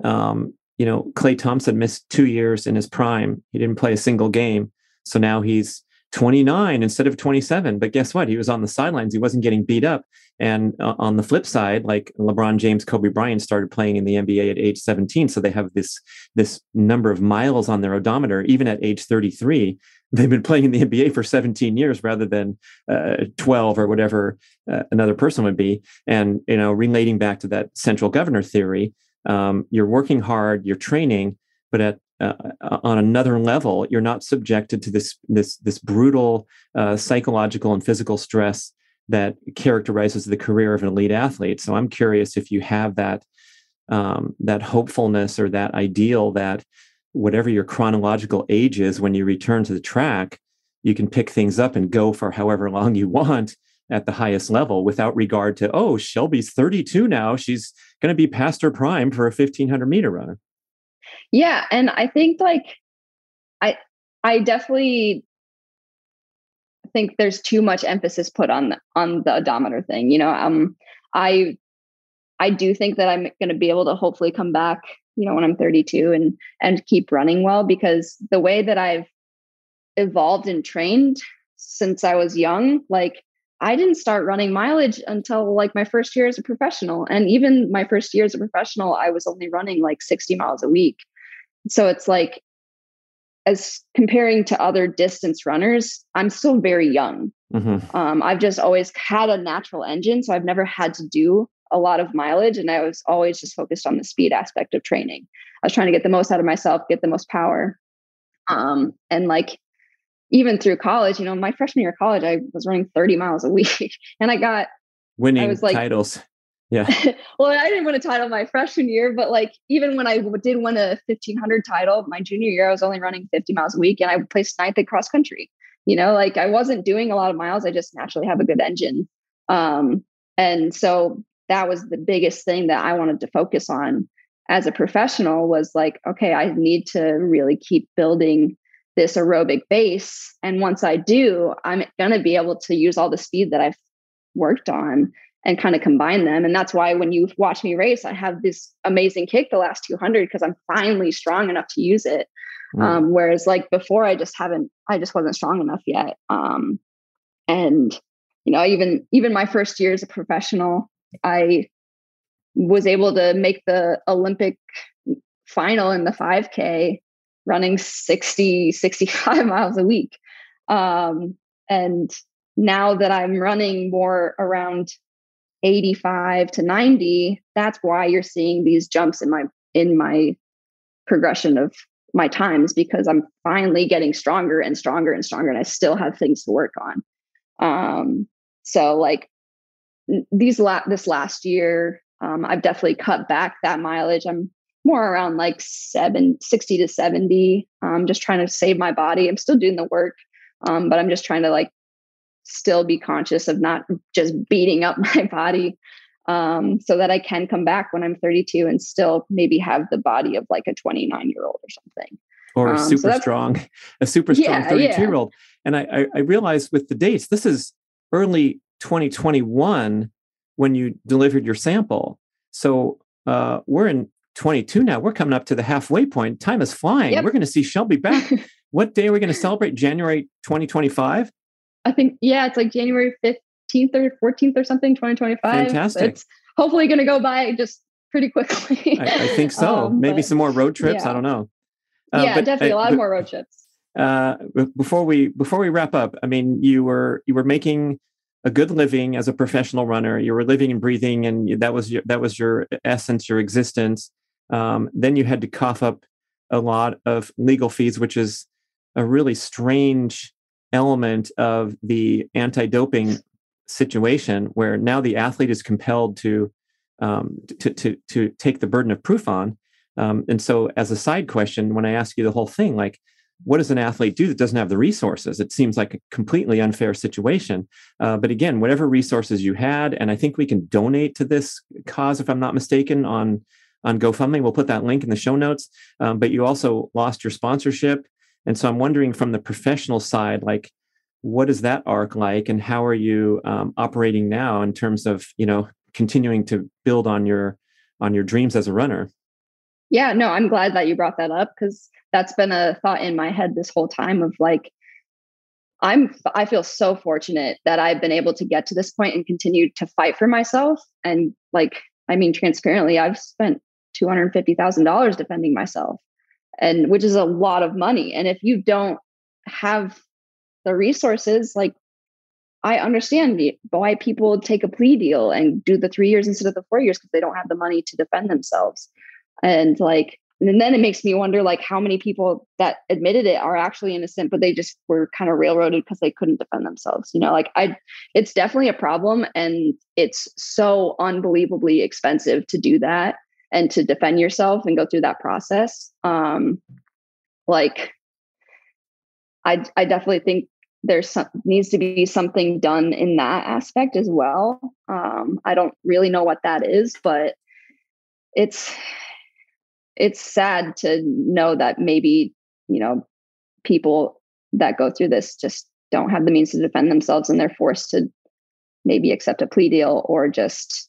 um, you know Klay Thompson missed two years in his prime; he didn't play a single game so now he's 29 instead of 27. But guess what? He was on the sidelines. He wasn't getting beat up. And uh, on the flip side, like LeBron James, Kobe Bryant started playing in the NBA at age 17. So they have this, this number of miles on their odometer, even at age 33. They've been playing in the NBA for 17 years rather than uh, 12 or whatever uh, another person would be. And, you know, relating back to that central governor theory, um, you're working hard, you're training, but at uh, on another level, you're not subjected to this this this brutal uh, psychological and physical stress that characterizes the career of an elite athlete. So I'm curious if you have that um, that hopefulness or that ideal that whatever your chronological age is when you return to the track, you can pick things up and go for however long you want at the highest level without regard to oh Shelby's 32 now she's going to be past her prime for a 1500 meter run yeah and i think like i i definitely think there's too much emphasis put on the, on the odometer thing you know um i i do think that i'm going to be able to hopefully come back you know when i'm 32 and and keep running well because the way that i've evolved and trained since i was young like I didn't start running mileage until like my first year as a professional. And even my first year as a professional, I was only running like 60 miles a week. So it's like, as comparing to other distance runners, I'm still very young. Mm-hmm. Um, I've just always had a natural engine. So I've never had to do a lot of mileage. And I was always just focused on the speed aspect of training. I was trying to get the most out of myself, get the most power. Um, and like even through college, you know, my freshman year of college, I was running 30 miles a week and I got winning I was like, titles. Yeah. well, I didn't win a title my freshman year, but like even when I did win a 1500 title my junior year, I was only running 50 miles a week and I placed ninth at cross country. You know, like I wasn't doing a lot of miles. I just naturally have a good engine. Um, and so that was the biggest thing that I wanted to focus on as a professional was like, okay, I need to really keep building this aerobic base. And once I do, I'm going to be able to use all the speed that I've worked on and kind of combine them. And that's why when you watch me race, I have this amazing kick the last 200 because I'm finally strong enough to use it. Mm. Um, whereas like before, I just haven't, I just wasn't strong enough yet. Um, and you know, even even my first year as a professional, I was able to make the Olympic final in the 5K running 60, 65 miles a week. Um, and now that I'm running more around 85 to 90, that's why you're seeing these jumps in my in my progression of my times because I'm finally getting stronger and stronger and stronger and I still have things to work on. Um, so like these la- this last year, um, I've definitely cut back that mileage. I'm more around like seven, 60 to 70. I'm just trying to save my body. I'm still doing the work, um, but I'm just trying to like still be conscious of not just beating up my body um, so that I can come back when I'm 32 and still maybe have the body of like a 29 year old or something. Or um, super so strong, a super strong 32 yeah. year old. And I, I, I realized with the dates, this is early 2021 when you delivered your sample. So uh, we're in 22 now. We're coming up to the halfway point. Time is flying. Yep. We're going to see Shelby back. what day are we going to celebrate? January 2025? I think, yeah, it's like January 15th or 14th or something, 2025. Fantastic. It's hopefully going to go by just pretty quickly. I, I think so. um, Maybe but, some more road trips. Yeah. I don't know. Uh, yeah, but, definitely uh, a lot but, more road trips. Uh, before we before we wrap up, I mean, you were you were making a good living as a professional runner. You were living and breathing, and that was your that was your essence, your existence. Um, then you had to cough up a lot of legal fees, which is a really strange element of the anti-doping situation, where now the athlete is compelled to um, to, to to take the burden of proof on. Um, and so, as a side question, when I ask you the whole thing, like what does an athlete do that doesn't have the resources? It seems like a completely unfair situation. Uh, but again, whatever resources you had, and I think we can donate to this cause, if I'm not mistaken, on on GoFundMe. We'll put that link in the show notes. Um, but you also lost your sponsorship, and so I'm wondering from the professional side, like what is that arc like, and how are you um, operating now in terms of you know continuing to build on your on your dreams as a runner? Yeah, no, I'm glad that you brought that up because that's been a thought in my head this whole time of like i'm i feel so fortunate that i've been able to get to this point and continue to fight for myself and like i mean transparently i've spent $250000 defending myself and which is a lot of money. And if you don't have the resources like i understand why people take a plea deal and do the three years instead of the four years because they don't have the money to defend themselves. And like and then it makes me wonder like how many people that admitted it are actually innocent but they just were kind of railroaded because they couldn't defend themselves you know? Like i it's definitely a problem and it's so unbelievably expensive to do that and to defend yourself and go through that process um like i i definitely think there's some needs to be something done in that aspect as well. Um i don't really know what that is but it's it's sad to know that maybe you know people that go through this just don't have the means to defend themselves and they're forced to maybe accept a plea deal or just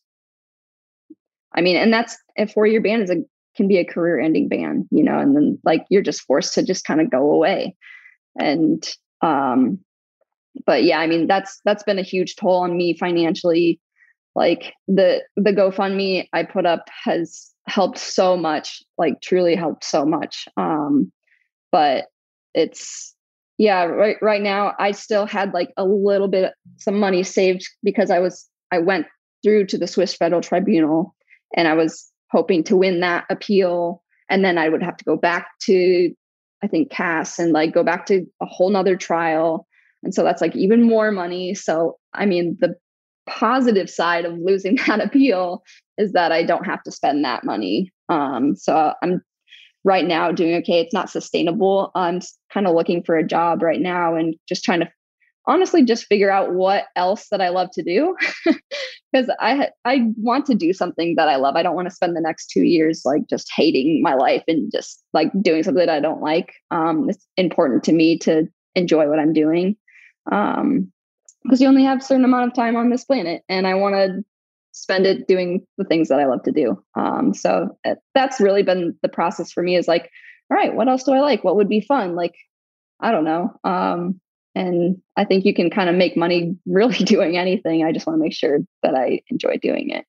i mean and that's a four year ban is a can be a career ending ban you know and then like you're just forced to just kind of go away and um but yeah i mean that's that's been a huge toll on me financially like the the gofundme i put up has helped so much, like truly helped so much. Um, but it's yeah, right right now I still had like a little bit some money saved because I was I went through to the Swiss Federal Tribunal and I was hoping to win that appeal. And then I would have to go back to I think CAS and like go back to a whole nother trial. And so that's like even more money. So I mean the positive side of losing that appeal is that I don't have to spend that money. Um, so I'm right now doing okay. It's not sustainable. I'm kind of looking for a job right now and just trying to honestly just figure out what else that I love to do because I I want to do something that I love. I don't want to spend the next 2 years like just hating my life and just like doing something that I don't like. Um, it's important to me to enjoy what I'm doing. Um, because you only have a certain amount of time on this planet and I want to spend it doing the things that I love to do. Um, so uh, that's really been the process for me is like, all right, what else do I like? What would be fun? Like, I don't know. Um, and I think you can kind of make money really doing anything. I just want to make sure that I enjoy doing it.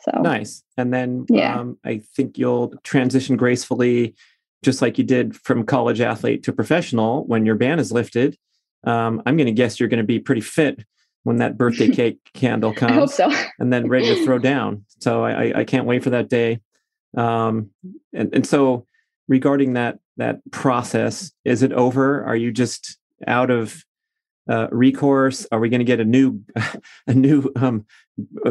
So nice. And then yeah. Um, I think you'll transition gracefully, just like you did from college athlete to professional when your ban is lifted. Um, I'm going to guess you're going to be pretty fit when that birthday cake candle comes. I hope so. and then ready to throw down. So I, I can't wait for that day. Um, and, and so regarding that that process, is it over? Are you just out of uh, recourse? Are we going to get a new a new um,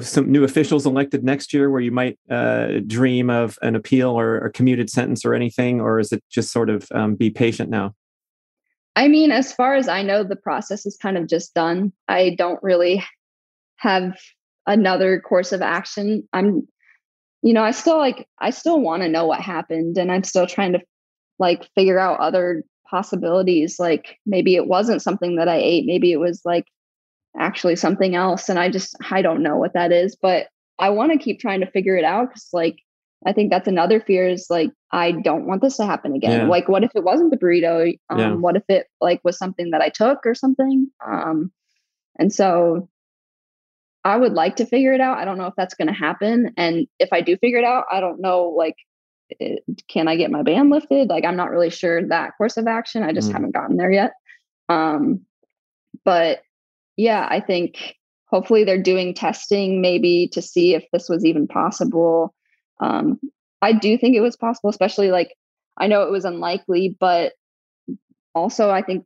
some new officials elected next year, where you might uh, dream of an appeal or a commuted sentence or anything, or is it just sort of um, be patient now? I mean, as far as I know, the process is kind of just done. I don't really have another course of action. I'm, you know, I still like, I still want to know what happened and I'm still trying to like figure out other possibilities. Like maybe it wasn't something that I ate. Maybe it was like actually something else. And I just, I don't know what that is, but I want to keep trying to figure it out because like I think that's another fear is like, I don't want this to happen again. Yeah. Like, what if it wasn't the burrito? Um, yeah. What if it like was something that I took or something? Um, and so I would like to figure it out. I don't know if that's going to happen. And if I do figure it out, I don't know, like, it, can I get my ban lifted? Like, I'm not really sure that course of action. I just mm. haven't gotten there yet. Um, but yeah, I think hopefully they're doing testing maybe to see if this was even possible um, I do think it was possible, especially like I know it was unlikely, but also I think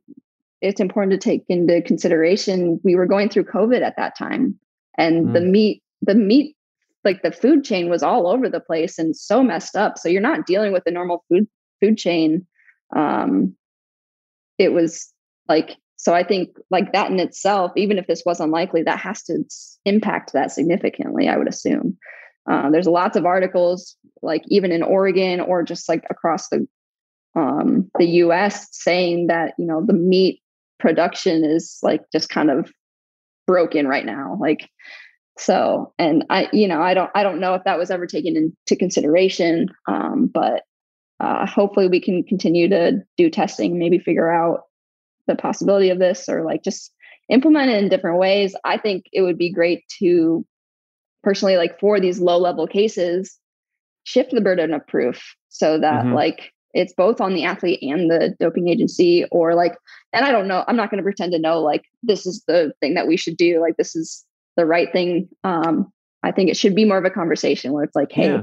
it's important to take into consideration we were going through COVID at that time, and mm. the meat, the meat, like the food chain was all over the place and so messed up. So you're not dealing with the normal food food chain. Um, it was like so I think like that in itself, even if this was unlikely, that has to impact that significantly. I would assume. Uh, there's lots of articles, like even in Oregon or just like across the um, the U.S., saying that you know the meat production is like just kind of broken right now. Like so, and I, you know, I don't, I don't know if that was ever taken into consideration, um, but uh, hopefully we can continue to do testing, maybe figure out the possibility of this, or like just implement it in different ways. I think it would be great to personally like for these low level cases shift the burden of proof so that mm-hmm. like it's both on the athlete and the doping agency or like and i don't know i'm not going to pretend to know like this is the thing that we should do like this is the right thing um i think it should be more of a conversation where it's like hey yeah.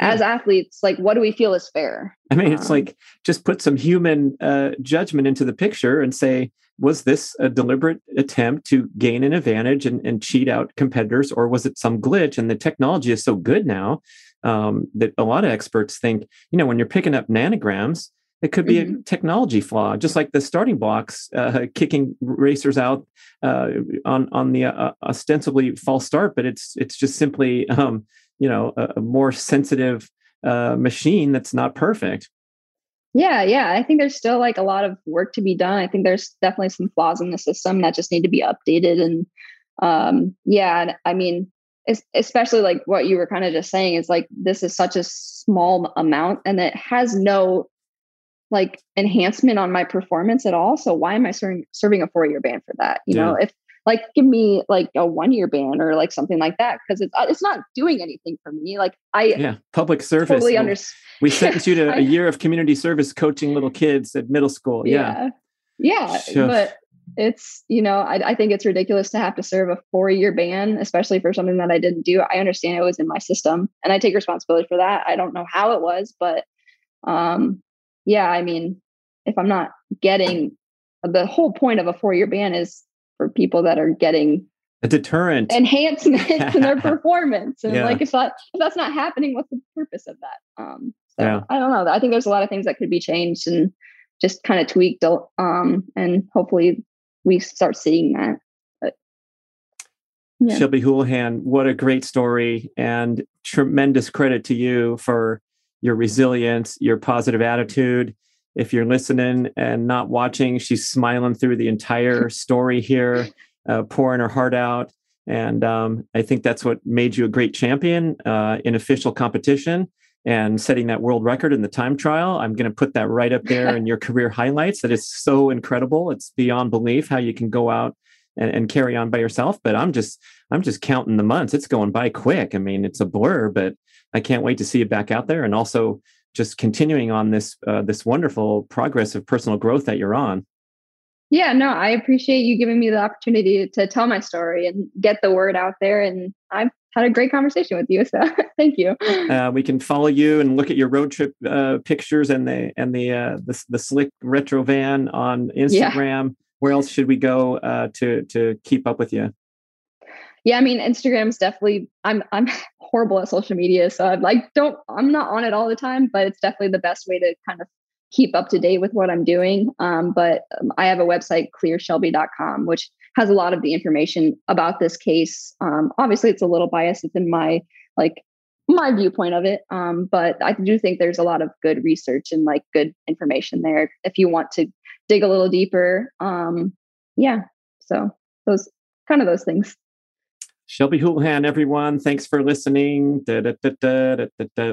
as yeah. athletes like what do we feel is fair i mean it's um, like just put some human uh judgment into the picture and say was this a deliberate attempt to gain an advantage and, and cheat out competitors, or was it some glitch? And the technology is so good now um, that a lot of experts think, you know, when you're picking up nanograms, it could be mm-hmm. a technology flaw, just like the starting blocks uh, kicking racers out uh, on on the uh, ostensibly false start, but it's it's just simply um, you know a, a more sensitive uh, machine that's not perfect. Yeah, yeah. I think there's still like a lot of work to be done. I think there's definitely some flaws in the system that just need to be updated. And um, yeah, I mean, especially like what you were kind of just saying is like this is such a small amount and it has no like enhancement on my performance at all. So why am I serving serving a four year ban for that? You yeah. know, if like give me like a one year ban or like something like that because it's uh, it's not doing anything for me. Like i yeah public service totally understand we sent you to a year of community service coaching little kids at middle school yeah. Yeah, yeah but it's you know I, I think it's ridiculous to have to serve a four year ban especially for something that i didn't do. I understand it was in my system and i take responsibility for that. I don't know how it was but um yeah i mean if i'm not getting the whole point of a four year ban is for people that are getting a deterrent enhancement in their performance. And yeah. like if that if that's not happening, what's the purpose of that? Um so yeah. I don't know. I think there's a lot of things that could be changed and just kind of tweaked um and hopefully we start seeing that. But, yeah. Shelby Houlihan, what a great story and tremendous credit to you for your resilience, your positive attitude. If you're listening and not watching, she's smiling through the entire story here, uh, pouring her heart out. And um, I think that's what made you a great champion uh, in official competition and setting that world record in the time trial. I'm going to put that right up there in your career highlights. That is so incredible. It's beyond belief how you can go out and, and, carry on by yourself. But I'm just I'm just counting the months. It's going by quick. I mean, it's a blur, but I can't wait to see it back out there. And also just continuing on this uh, this wonderful progress of personal growth that you're on. Yeah, no, I appreciate you giving me the opportunity to tell my story and get the word out there. And I've had a great conversation with you. So thank you. Uh, we can follow you and look at your road trip uh, pictures and the and the, uh, the, the slick retro van on Instagram. Yeah. Where else should we go uh, to to keep up with you? Yeah, I mean Instagram's definitely. I'm I'm horrible at social media, so I'm like don't. I'm not on it all the time, but it's definitely the best way to kind of keep up to date with what I'm doing. Um, but um, I have a website, clearshelby.com, which has a lot of the information about this case. Um, obviously, it's a little biased. It's in my like my viewpoint of it, um, but I do think there's a lot of good research and like good information there if you want to dig a little deeper. Um, yeah, so those kind of those things. Shelby Houlihan, everyone. Thanks for listening. Da, da, da,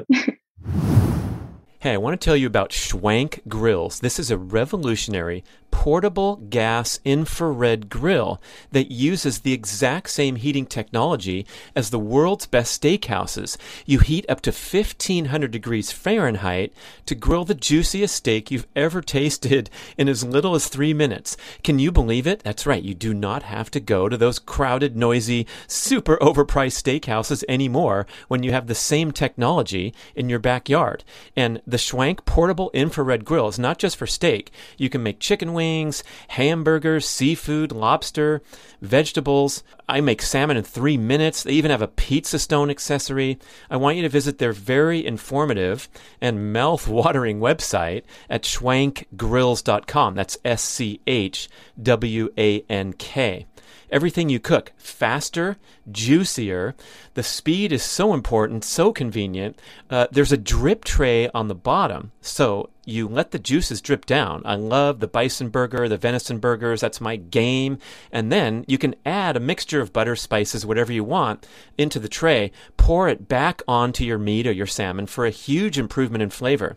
Hey, I want to tell you about Schwank Grills. This is a revolutionary portable gas infrared grill that uses the exact same heating technology as the world's best steakhouses. You heat up to 1500 degrees Fahrenheit to grill the juiciest steak you've ever tasted in as little as three minutes. Can you believe it? That's right. You do not have to go to those crowded, noisy, super overpriced steakhouses anymore when you have the same technology in your backyard. And the Schwank portable infrared grill is not just for steak. You can make chicken wings, hamburgers, seafood, lobster, vegetables. I make salmon in three minutes. They even have a pizza stone accessory. I want you to visit their very informative and mouth watering website at schwankgrills.com. That's S C H W A N K everything you cook faster, juicier. The speed is so important, so convenient. Uh, there's a drip tray on the bottom, so you let the juices drip down. I love the bison burger, the venison burgers. That's my game. And then you can add a mixture of butter, spices, whatever you want into the tray. Pour it back onto your meat or your salmon for a huge improvement in flavor.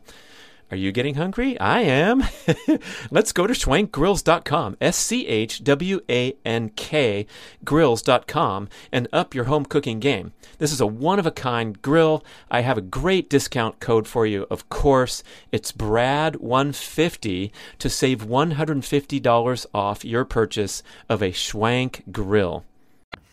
Are you getting hungry? I am. Let's go to schwankgrills.com, S C H W A N K grills.com, and up your home cooking game. This is a one of a kind grill. I have a great discount code for you, of course. It's BRAD150 to save $150 off your purchase of a Schwank grill.